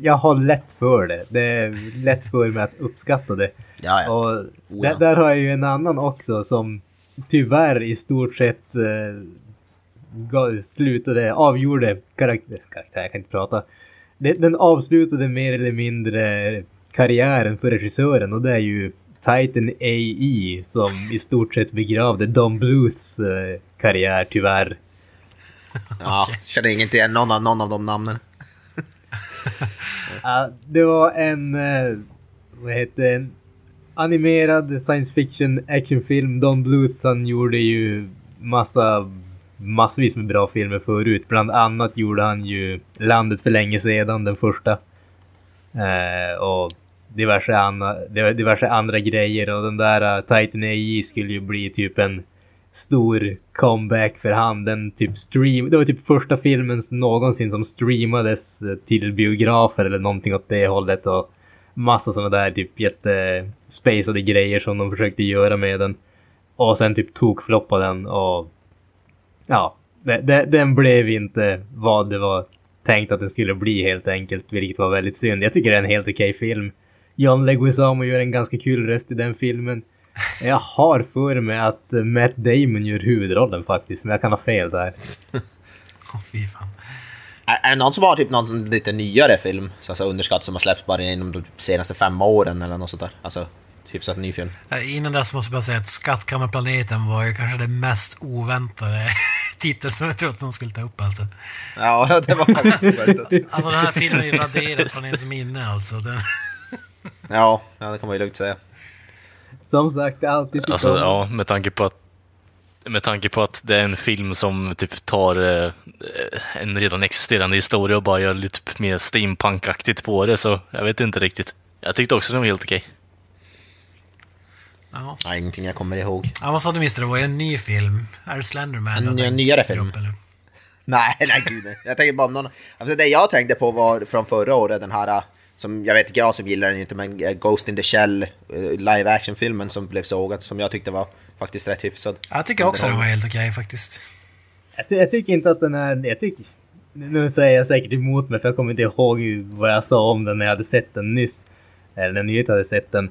jag har lätt för det. Det är lätt för mig att uppskatta det. Ja, ja. Och Oh, ja. där, har jag ju en annan också som tyvärr i stort sett eh, slutade, avgjorde karaktär, karaktär, jag kan inte prata. Den avslutade mer eller mindre karriären för regissören och det är ju Titan AE som i stort sett begravde Don Bluths eh, karriär tyvärr. ja känner inget igen någon av, någon av de namnen. Ja, det var en, eh, vad heter en animerad science fiction actionfilm. Don Bluth han gjorde ju massa, massvis med bra filmer förut. Bland annat gjorde han ju Landet för länge sedan, den första. Eh, och diverse, anna, diverse andra grejer och den där uh, Titan AI skulle ju bli typ en stor comeback för han. Den typ stream, det var typ första filmen någonsin som streamades äh, till biografer eller någonting åt det hållet och massa sådana där typ jättespacade grejer som de försökte göra med den. Och sen typ tokfloppade den och ja, det, det, den blev inte vad det var tänkt att den skulle bli helt enkelt, vilket var väldigt synd. Jag tycker det är en helt okej film. John Leguizamo gör en ganska kul röst i den filmen. Jag har för mig att Matt Damon gör huvudrollen faktiskt, men jag kan ha fel där. Åh, fy fan. Är, är det någon som har typ någon lite nyare film, så alltså underskatt som har släppts bara inom de senaste fem åren eller något sånt där? Alltså hyfsat ny film. Innan dess måste jag bara säga att Skattkammarplaneten var ju kanske den mest oväntade titel som jag trodde att de skulle ta upp alltså. Ja, det var faktiskt oväntat. Alltså den här filmen är ju raderad från ens minne alltså. Den, Ja, ja, det kan man ju lugnt säga. Som sagt, alltid Alltså om- ja, med tanke på att med tanke på att det är en film som typ tar eh, en redan existerande historia och bara gör lite mer steampunk-aktigt på det, så jag vet inte riktigt. Jag tyckte också den var helt okej. ja. Ja, ingenting jag kommer ihåg. ja, vad sa du Mister? Det var ju en ny film. Är det Slenderman? En tänkt nyare film. upp, eller? Nej, nej gud. Jag tänker bara om någon... Alltså det jag tänkte på var från förra året, den här... Som, jag vet inte, som gillar den inte, men eh, Ghost in the Shell, eh, live action-filmen som blev sågad, som jag tyckte var faktiskt rätt hyfsad. Jag tycker också den var helt okej faktiskt. Jag, ty- jag tycker inte att den är... Jag tycker... Nu säger jag säkert emot mig för jag kommer inte ihåg vad jag sa om den när jag hade sett den nyss. Eller när ni hade sett den.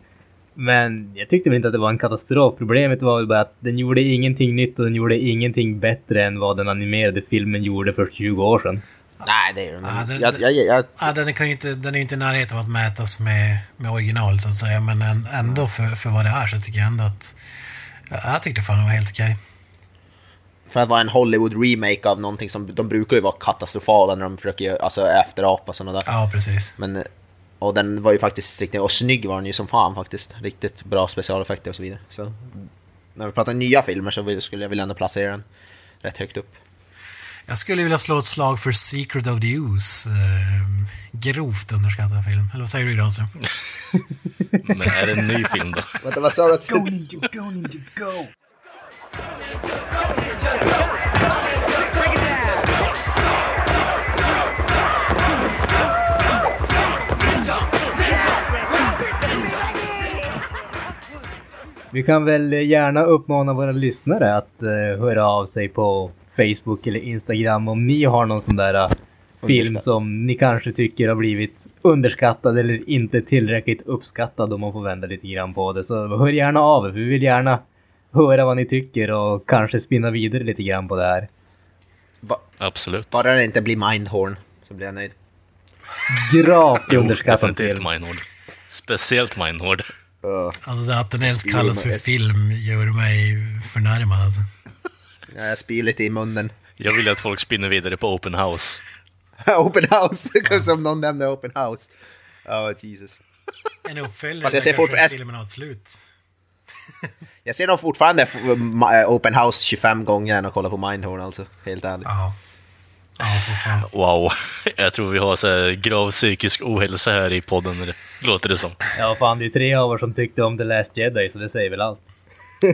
Men jag tyckte väl inte att det var en katastrof. Problemet var väl bara att den gjorde ingenting nytt och den gjorde ingenting bättre än vad den animerade filmen gjorde för 20 år sedan. Nej, det är den. Ja, den- jag, jag, jag, Ja, den, kan ju inte, den är inte i närheten av att mätas med, med original så att säga, men än- ändå för, för vad det är så tycker jag ändå att... Ja, jag tyckte fan det var helt okej. för att vara en Hollywood-remake av någonting som... De brukar ju vara katastrofala när de försöker alltså, efterapa sådana där. Ja, precis. Men, och den var ju faktiskt riktigt, och snygg var den ju som fan faktiskt. Riktigt bra specialeffekter och så vidare. Så, när vi pratar nya filmer så skulle jag vilja ändå placera den rätt högt upp. Jag skulle vilja slå ett slag för Secret of the Ooze. Eh, grovt underskattad film. Eller vad säger du Granström? Men är det en ny film då? Vänta, vad sa du? Go Ninja, go Ninja, go! Vi kan väl gärna uppmana våra lyssnare att uh, höra av sig på Facebook eller Instagram om ni har någon sån där uh, film som ni kanske tycker har blivit underskattad eller inte tillräckligt uppskattad om man får vända lite grann på det. Så hör gärna av er, vi vill gärna höra vad ni tycker och kanske spinna vidare lite grann på det här. Ba- Absolut. bara det inte blir Mindhorn så blir jag nöjd. Gravt Jo, underskattad definitivt film. Mindhord. Speciellt Mindhord. Uh, Alltså det att den ens kallas för film gör mig förnärmad alltså. Jag spyr lite i munnen. Jag vill att folk spinner vidare på Open House. open house, som någon nämnde open house. Oh Jesus. En uppföljare Fast jag ser där kanske fort- filmen har ett slut. Jag ser nog fortfarande eh, open house 25 gånger än att kolla på Mindhorn alltså. Helt ärligt. Ja. Ja. Wow. Jag tror vi har så grav psykisk ohälsa här i podden, eller- låter det som. Ja, fan det är tre av er som tyckte om The Last Jedi, så det säger väl allt.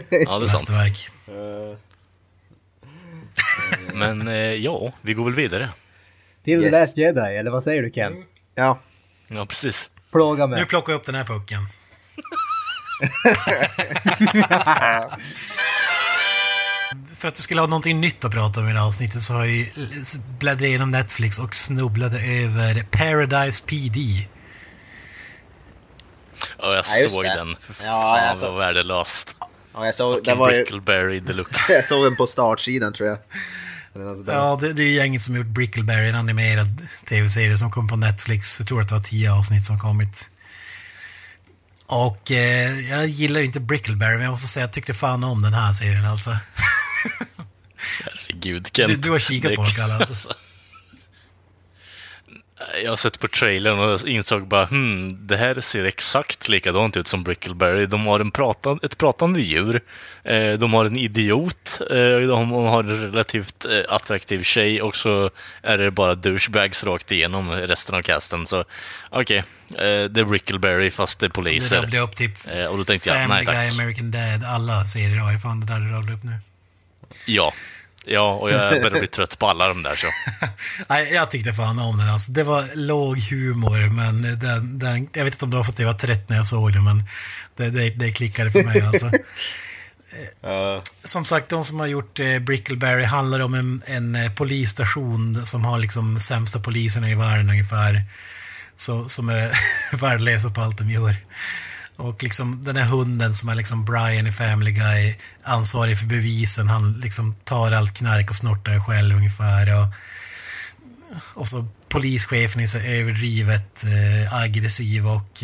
Ja, det är sant. Mästerverk. Men eh, ja, vi går väl vidare. Till Yes. The Last Jedi, eller vad säger du Ken? Ja. Ja, precis. Plåga Nu mig. plockar jag upp den här pucken. För att du skulle ha någonting nytt att prata om i det här avsnittet så har jag bläddrat igenom Netflix och snubblade över Paradise PD. Ja, jag Ja, såg det. den. För Ja, fan jag såg- vad värdelöst. Ja jag, såg, det Fucking var ju, Brickleberry deluxe. jag såg den på startsidan tror jag. Ja, det, det är ju gänget som gjort Brickleberry, en animerad tv-serie som kom på Netflix. Jag tror att det var tio avsnitt som kommit. Och eh, jag gillar ju inte Brickleberry, men jag måste säga att jag tyckte fan om den här serien alltså. Herregud, Kent. Du, du har kikat på den. Alltså. Jag har sett på trailern och insåg bara hmm, det här ser exakt likadant ut som Brickleberry. De har en pratan, ett pratande djur, eh, de har en idiot, eh, de har en relativt eh, attraktiv tjej och så är det bara douchebags rakt igenom resten av casten. Så okej, eh, det är Brickleberry fast det är Det poliser. rabblar upp typ och då tänkte jag, nej Guy, tack. American Dad, alla serier har ju fan det där du rabblar upp nu. Ja. Ja, och jag börjar bli trött på alla de där så. Nej, jag tyckte fan om den alltså. Det var låg humor, men den, den, jag vet inte om det var för att jag var trött när jag såg den, men det, det, det klickade för mig alltså. Ja. Som sagt, de som har gjort eh, Brickleberry handlar om en, en eh, polisstation som har liksom sämsta poliserna i världen ungefär. Så, som är värdelösa på allt de gör. Och liksom den här hunden som är liksom Brian i Family Guy, ansvarig för bevisen, han liksom tar allt knark och snortar det själv ungefär. Och, och så polischefen är så överdrivet eh, aggressiv och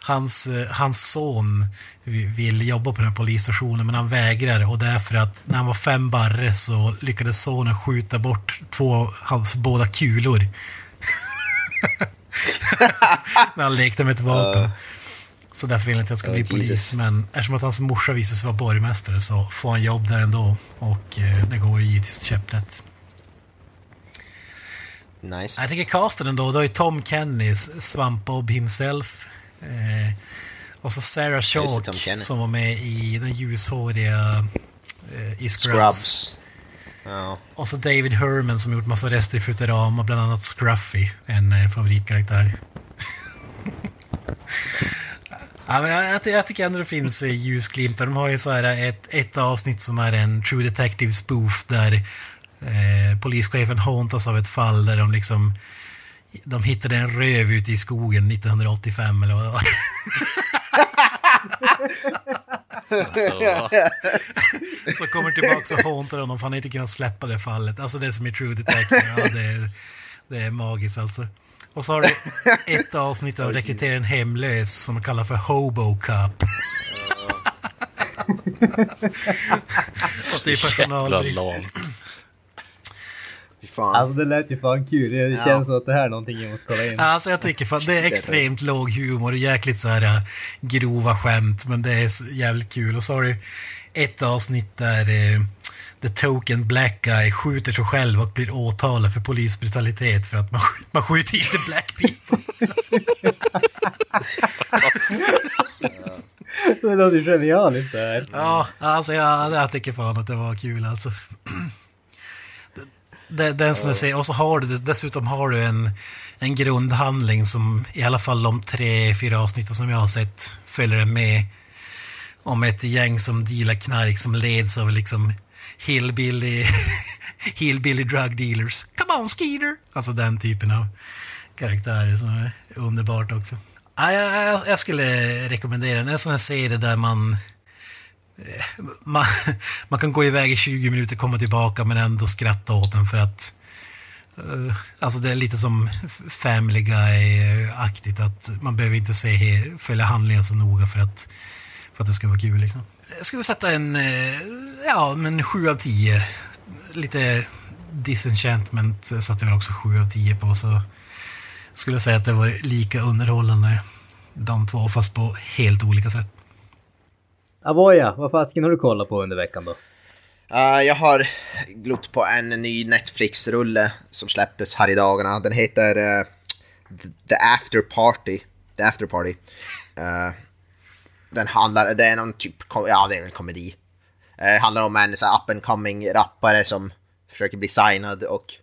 hans, eh, hans son vill jobba på den här polisstationen men han vägrar och därför att när han var fem barre så lyckades sonen skjuta bort två av hans båda kulor. när han lekte med ett vapen. Så därför vill han inte att jag ska Oh, bli Jesus. polis. Men eftersom att hans morsa visade sig vara borgmästare så får han jobb där ändå. Och eh, det går ju givetvis käpprätt. Nice. Jag tycker casten ändå, då är Tom Kenny, Swamp Bob himself. Eh, och så Sarah Chalk som var med i den ljushåriga eh, i Scrubs. Scrubs. Ja. Och så David Herman som gjort massa rester i Futurama, bland annat Scruffy, en eh, favoritkaraktär. ja, men jag, jag, jag tycker ändå det finns eh, ljusglimtar. De har ju så här ett, ett avsnitt som är en True Detective spoof där eh, polischefen håntas av ett fall där de liksom de hittade en röv ute i skogen 1985 eller vad det var. Alltså, Så kommer tillbaka och håntar honom för han inte kunnat släppa det fallet. Alltså det som är True Detective, ja, det, är, det är magiskt alltså. Och så har du ett avsnitt där de rekryterar en hemlös som de kallar för Hobo Cup. Så det är personalbrist. Fan. Alltså det lät ju fan kul. Det Ja. känns som att det här är någonting jag måste kolla in. Alltså jag tycker fan, det är extremt låg humor jäkligt så här äh, grova skämt men det är jävligt kul. Och så har du ett avsnitt där eh, The Token Black Guy skjuter sig själv och blir åtalad för polisbrutalitet för att man, sk- man skjuter inte black people. Det låter ju genialiskt det här. Ja, alltså jag, jag tycker fan att det var kul alltså. Det, den som jag säger, och så har du dessutom har du en, en grundhandling som i alla fall de tre, fyra avsnitten som jag har sett följer med om ett gäng som dealar knark som leds av liksom hillbilly, hillbilly drug dealers. Come on Skeeter! Alltså den typen av karaktärer som är underbart också. Ja, jag, jag, jag skulle rekommendera. En sån här serie där man Eh, man, man kan gå iväg i 20 minuter, komma tillbaka men ändå skratta åt den för att eh, Alltså det är lite som Family Guy-aktigt att man behöver inte se, följa handlingen så noga för att, för att det ska vara kul liksom. Jag skulle sätta en, eh, ja men 7 av 10. Lite Disenchantment satte jag väl också 7 av 10 på så skulle jag säga att det var lika underhållande de två fast på helt olika sätt. Avoya, vad fasken har du kollat på under veckan då? Uh, jag har glott på en ny Netflix-rulle som släpptes här i dagarna. Den heter uh, The After Party. The After Party. Uh, den handlar, det är någon typ, ja det är en komedi. Uh, handlar om en så här, up and coming rappare som försöker bli signad och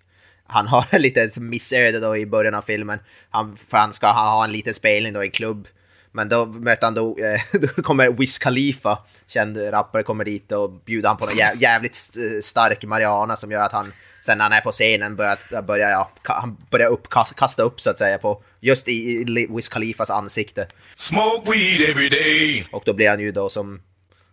han har lite missöde då i början av filmen. Han, för han ska ha en liten spelning då i en klubb. Men då möter han då, eh, då kommer Wiz Khalifa, känd rappare, kommer dit och bjuder han på någon jä jävligt st- stark marijuana som gör att han sen när han är på scenen börjar, börjar, ja, han börjar upp, kasta, kasta upp så att säga på just i, i Wiz Khalifas ansikte. Smoke weed every day. Och då blir han ju då som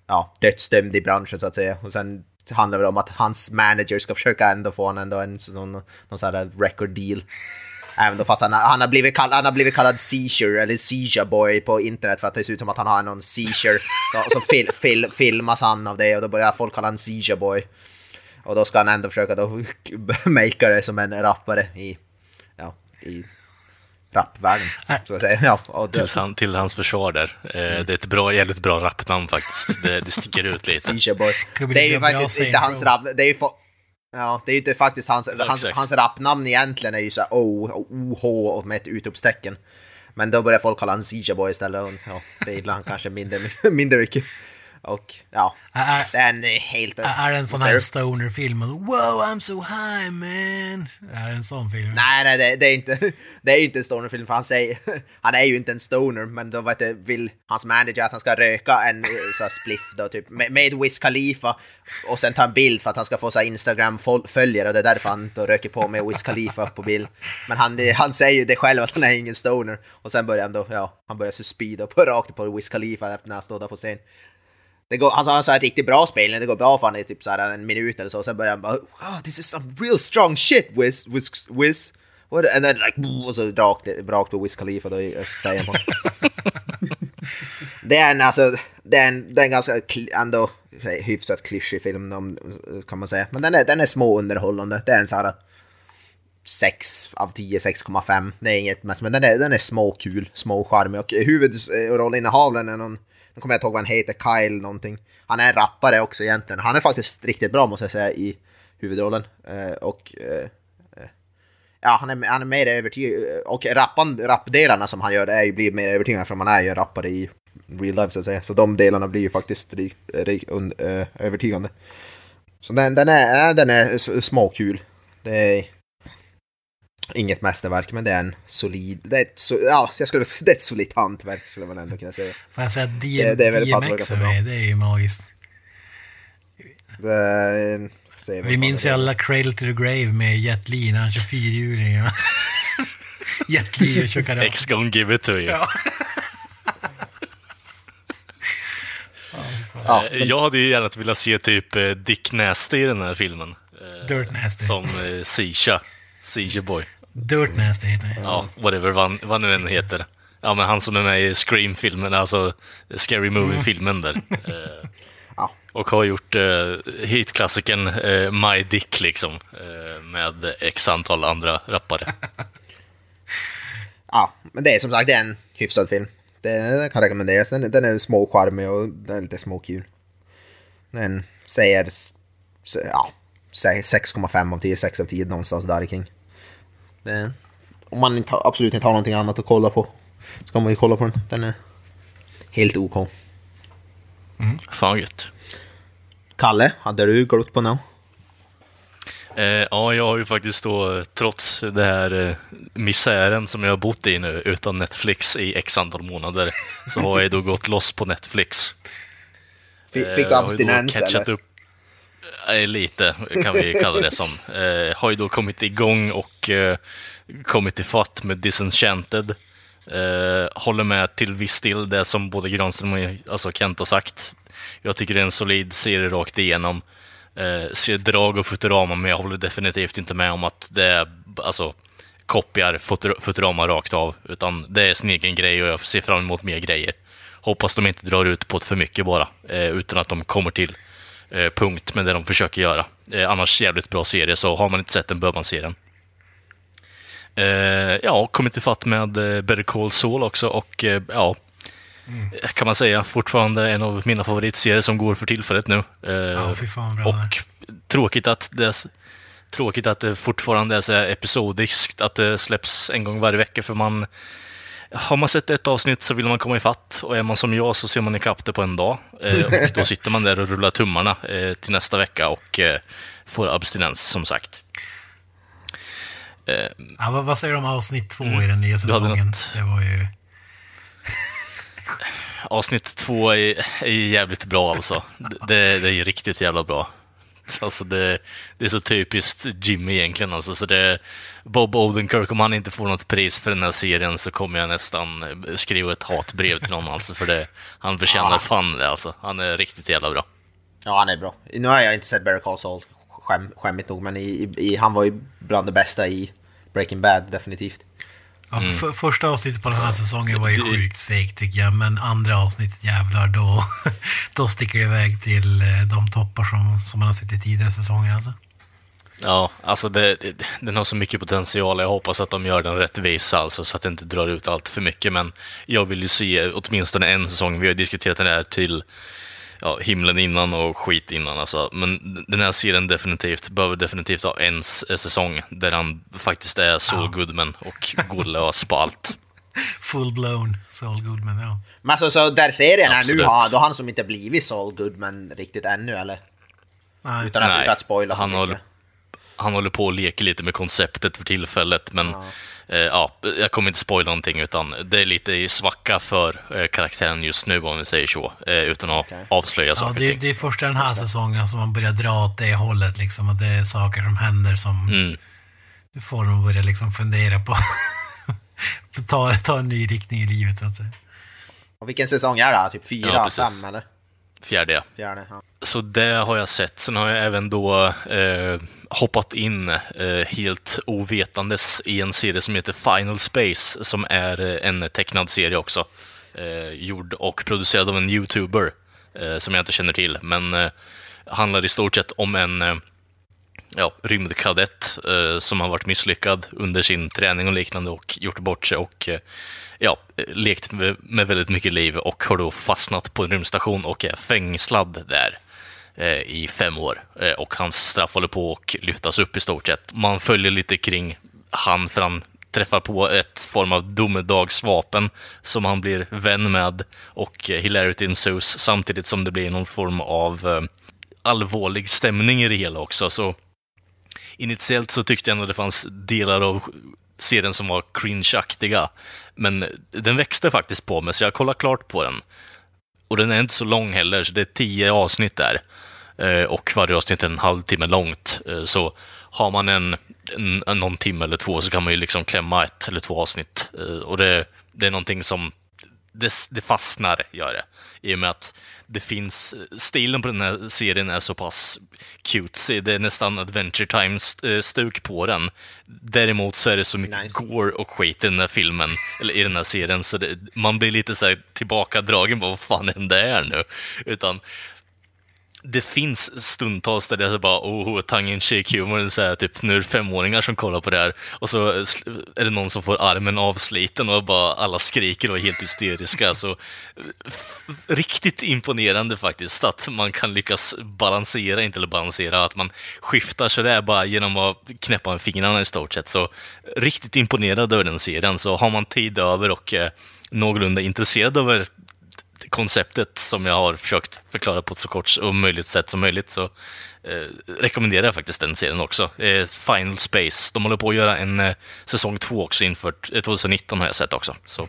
ja, dödsdömd i branschen så att säga. Och sen handlar det om att hans manager ska försöka ändå få honom ändå en sån, någon sån här record deal. Även då fast han, har- han, har blivit kallad, han har blivit kallad seizure eller seizure boy på internet för att det ser ut som att han har någon seizure. Så, så fil, fil, filmas han av det och då börjar folk kalla honom seizure boy. Och då ska han ändå försöka då makea det som en rappare i, ja, i rapvärlden. Så att säga. Ja, och det, Till, han, till hans försvar där. Eh, det är ett bra, jävligt bra rapnamn faktiskt. Det, det sticker ut lite. Seizure Boy. Det är ju faktiskt inte hans rap... Det är ju fa- Ja, det är ju inte faktiskt hans... Hans, exakt. hans rapnamn egentligen är ju såhär O, OH och med ett utropstecken. Men då börjar folk kalla honom Seizure Boy istället och ja, det gillar han kanske mindre, mindre mycket. Och ja, Är, den är helt... är det en sån här stoner-film? Wow, I'm so high man! Är det en sån film? Nej, nej, det, det är inte, det är inte en stonerfilm för han säger, han är ju inte en stoner, men då vet du, vill hans manager att han ska röka en eh, så här spliff då, typ med, med Wiz Khalifa och sen ta en bild för att han ska få så här Instagram-följare och det är därför han då röker på med Wiz Khalifa på bild. Men han, han säger ju det själv att han är ingen stoner och sen börjar han då, ja, han börjar så speeda på rakt på Wiz Khalifa efter när han står där på scen. Det går, han har så här riktigt bra spelning, det går bra för han i typ så här en minut eller så, sen börjar han bara oh, this is some real strong shit Wiz, Wiz, Wiz. What? And then like, och så rakt, rakt på Wiz Khalifa då i säger på. Det är en, alltså, det är en, det är en ganska ändå hyfsat klyschig film om, kan man säga. Men den är, den är små underhållande. Det är en så här 6 av 10, 6,5. Det är inget men den är, den är småkul, småcharmig. Och huvudrollinnehavaren är någon, nu kommer jag inte ihåg vad han heter, Kyle någonting. Han är en rappare också egentligen. Han är faktiskt riktigt bra måste jag säga i huvudrollen. Eh, och eh, eh ja, han är, han är mer övertygad. Eh, och rappan, rappdelarna som han gör det är ju, blir mer övertygande för man är ju rappare i real life så att säga. Så de delarna blir ju faktiskt rikt, rikt, und, eh, övertygande. Så den, den, är, den är småkul. Det är inget mästerverk, men det är en solid... Det är ett, so, ja, jag skulle, det är ett solitt hantverk skulle man ändå kunna säga. Får jag säga att Det- D- det är väl pass DMX är med, det är ju magiskt. Det är, säger Vi minns ju alla Cradle to the Grave med Jet Li när han kör fyrhjuling. Jet Li och Chocolat. X gonna give it to you. Ja. Ja, Eh, Jag hade ju gärna velat se typ eh, Dick Nasty i den här filmen. Eh, Dirt Nasty. Som eh, Sisha. Sisha Boy. Dirt Nasty heter det. Ja, whatever, vad, vad nu än heter. Ja, men han som är med i Scream-filmen, alltså Scary Movie-filmen där. Eh, Ja. och har gjort eh, hitklassikern eh, My Dick, liksom. Eh, med x antal andra rappare. ja, men det är som sagt det är en hyfsad film. Det kan rekommenderas. Den, den är småcharmig och den är lite småkul. Den säger ja, säg 6,5 av 10, 6 av 10 någonstans där kring. Det, om man inte, absolut inte har någonting annat att kolla på så kan man ju kolla på den. Den är helt OK. Fan gött. Kalle, hade du glott på något? Eh, ja, jag har ju faktiskt då, trots det här eh, misären som jag har bott i nu, utan Netflix i x antal månader, så har jag då gått loss på Netflix. Fick, Eh, fick du då abstinens eller? Upp, eh, Eh, lite, kan vi kalla det som. Eh, har ju då kommit igång och eh, kommit ifatt fatt med Disenchanted. Eh, håller med till viss del det som både Granström och alltså Kent har sagt. Jag tycker det är en solid serie rakt igenom. Eh, ser drag och Futurama, men jag håller definitivt inte med om att det är, alltså, kopiar Futur- Futurama rakt av. Utan det är sin egen grej och jag ser fram emot mer grejer. Hoppas de inte drar ut på det för mycket bara, eh, utan att de kommer till eh, punkt med det de försöker göra. Eh, annars jävligt bra serie, så har man inte sett den bör man se den. Eh, ja, kommit ifatt med eh, Better Call Saul också och eh, ja, kan man säga fortfarande en av mina favoritserier som går för tillfället nu. Eh, Ja, fy fan bra och tråkigt att det Tråkigt att det fortfarande är så här episodiskt, att det släpps en gång varje vecka, för man... Har man sett ett avsnitt så vill man komma ifatt, och är man som jag så ser man ikapp det på en dag. Eh, och då sitter man där och rullar tummarna eh, till nästa vecka och eh, får abstinens, som sagt. Eh, Ja, vad, vad säger du om avsnitt två i den nya Mm. Säsongen? något. Det var ju... Avsnitt två är, är jävligt bra alltså. Det, det är riktigt jävla bra. Alltså det, det är så typiskt Jimmy egentligen alltså. Så det, Bob Odenkirk, om han inte får något pris för den här serien så kommer jag nästan eh, skriva ett hatbrev till honom alltså. För det, han förtjänar fan det alltså. Han är riktigt jävla bra. Ja, han är bra. Nu har jag inte sett Better Call Saul, skäm, skämmigt nog, men i, i, han var ju bland det bästa i Breaking Bad, definitivt. Ja, Mm. för, första avsnittet på den här säsongen var ju Det- sjukt segt tycker jag, men andra avsnittet jävlar då, då sticker det iväg till eh, de toppar som, som man har sett i tidigare säsonger alltså. Ja, alltså det, det, den har så mycket potential. Jag hoppas att de gör den rättvisa, alltså, så att det inte drar ut allt för mycket. Men jag vill ju se åtminstone en säsong. Vi har diskuterat den här till ja, himlen innan och skit innan. Alltså. Men den här serien definitivt, behöver definitivt ha en säsong där han faktiskt är Saul Goodman och går lös på allt. Full blown Saul Goodman, ja. Men alltså, så där serien är nu, har, då har han som inte blivit Saul Goodman riktigt ännu, eller? Nej. Utan att, Nej, utan att spoila han mycket. håller, han håller på och leker lite med konceptet för tillfället, men eh, ja, jag kommer inte spoila någonting, utan det är lite svacka för eh, karaktären just nu, om vi säger så, eh, utan att Okej. avslöja Ja, saker det, ting. det är första den här säsongen som man börjar dra åt det hållet, liksom. Att det är saker som händer som Mm. får dem att börja liksom fundera på ta, ta en ny riktning i livet, så att säga. Och vilken säsong är det? här? Typ fyra, Ja, fem eller? Fjärde, ja. Fjärde? Ja. Så det har jag sett. Sen har jag även då eh, hoppat in eh, helt ovetandes i en serie som heter Final Space, som är eh, en tecknad serie också. Eh, gjord och producerad av en YouTuber, eh, som jag inte känner till, men eh, handlar i stort sett om en ja, rymdkadett som har varit misslyckad under sin träning och liknande och gjort bort sig och ja, lekt med, med väldigt mycket liv och har då fastnat på en rymdstation och är fängslad där eh, i fem år. Eh, och hans straff håller på att lyftas upp i stort sett. Man följer lite kring han, för han träffar på ett form av domedagsvapen som han blir vän med och eh, hilarity ensues samtidigt som det blir någon form av allvarlig stämning i det hela också. Så initiellt så tyckte jag ändå det fanns delar av serien som var cringeaktiga. Men den växte faktiskt på mig, så jag kollade klart på den. Och den är inte så lång heller, så det är tio avsnitt där. Eh, och varje avsnitt är en halvtimme långt. Eh, så har man en, en, någon timme eller två så kan man ju liksom klämma ett eller två avsnitt. Eh, och det, det är någonting som det, det fastnar, gör det. I och med att det finns, stilen på den här serien är så pass cutesy, det är nästan Adventure Time-stuk på den. Däremot så är det så mycket nice. gore och skit i den här filmen, eller i den här serien, så det, man blir lite så här tillbakadragen vad fan hände här nu? Utan det finns stundtals där det är bara oh, tongue in cheek humor, så här, typ nu är det femåringar som kollar på det här och så är det någon som får armen avsliten och bara alla skriker och är helt hysteriska. Så, riktigt imponerande faktiskt att man kan lyckas balansera, inte eller balansera, att man skiftar så bara genom att knäppa med fingrarna i stort sett. Så riktigt imponerad över den serien. Så har man tid över och eh, någorlunda intresserad över konceptet som jag har försökt förklara på ett så kort och möjligt sätt som möjligt så eh, rekommenderar jag faktiskt den serien också. Eh, Final Space. De håller på att göra en eh, säsong två också inför 2019 har jag sett också. Så.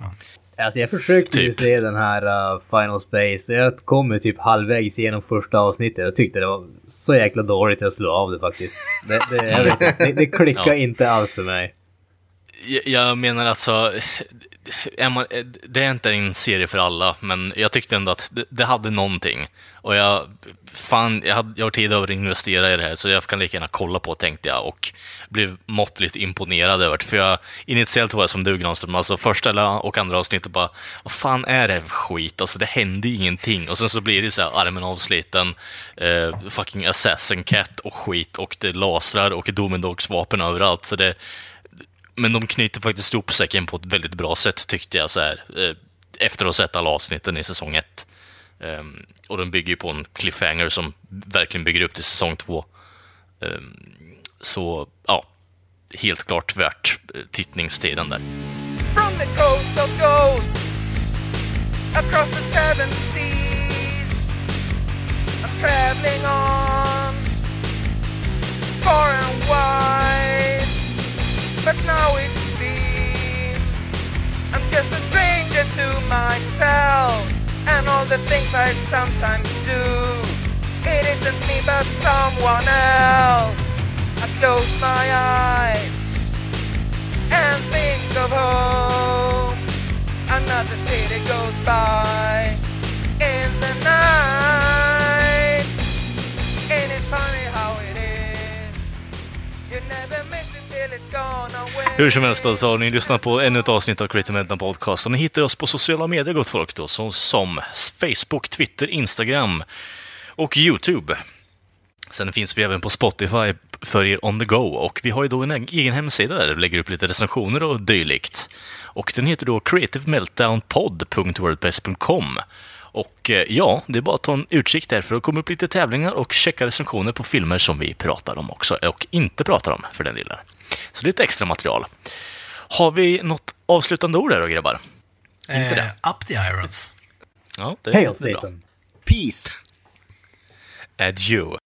Alltså jag försökte typ. ju se den här uh, Final Space. Jag kom ju typ halvvägs igenom första avsnittet. Jag tyckte det var så jäkla dåligt att jag slog av det faktiskt. Det, det, det, det klickar ja. inte alls för mig. Jag menar alltså, det är inte en serie för alla, men jag tyckte ändå att det, det hade någonting. Och jag, fan, jag, hade, jag har tid över att investera i det här, så jag kan lika gärna kolla på, tänkte jag. Och blev måttligt imponerad över det. För jag, initiellt var jag som du, Granström, alltså första och andra avsnittet bara, vad fan är det för skit? Alltså det hände ju ingenting. Och sen så blir det så här, armen avsliten, eh, fucking assassin cat och skit, och det lasrar och domedagsvapen överallt. Så det men de knyter faktiskt ihop säcken på ett väldigt bra sätt tyckte jag så här, eh, efter att ha sett alla avsnitten i säsong ett. Ehm, och de bygger ju på en cliffhanger som verkligen bygger upp till säsong två. Ehm, så ja, helt klart värt eh, tittningstiden där. From the coast of gold Across the seven seas I'm traveling on Far and wide But now it seems I'm just a stranger to myself And all the things I sometimes do. It isn't me but someone else. I close my eyes And think of home. Another city goes by hur som helst så har ni lyssnat på ännu ett avsnitt av Creative Mental Podcast. Och ni hittar oss på sociala medier, gott folk, då, som, som Facebook, Twitter, Instagram och YouTube. Sen finns vi även på Spotify för er on the go och vi har ju då en egen hemsida där vi lägger upp lite recensioner och dylikt. Och den heter då creativemeltdownpod.wordpress.com. Och eh, ja, det är bara att ta en utkik där för att komma upp lite tävlingar och checka recensioner på filmer som vi pratar om också, och inte pratar om för den delen. Så lite extra material. Har vi något avslutande ord där då, grabbar? Eh, inte det? Up the irons. Ja, det, Hail Satan. Peace. Adieu.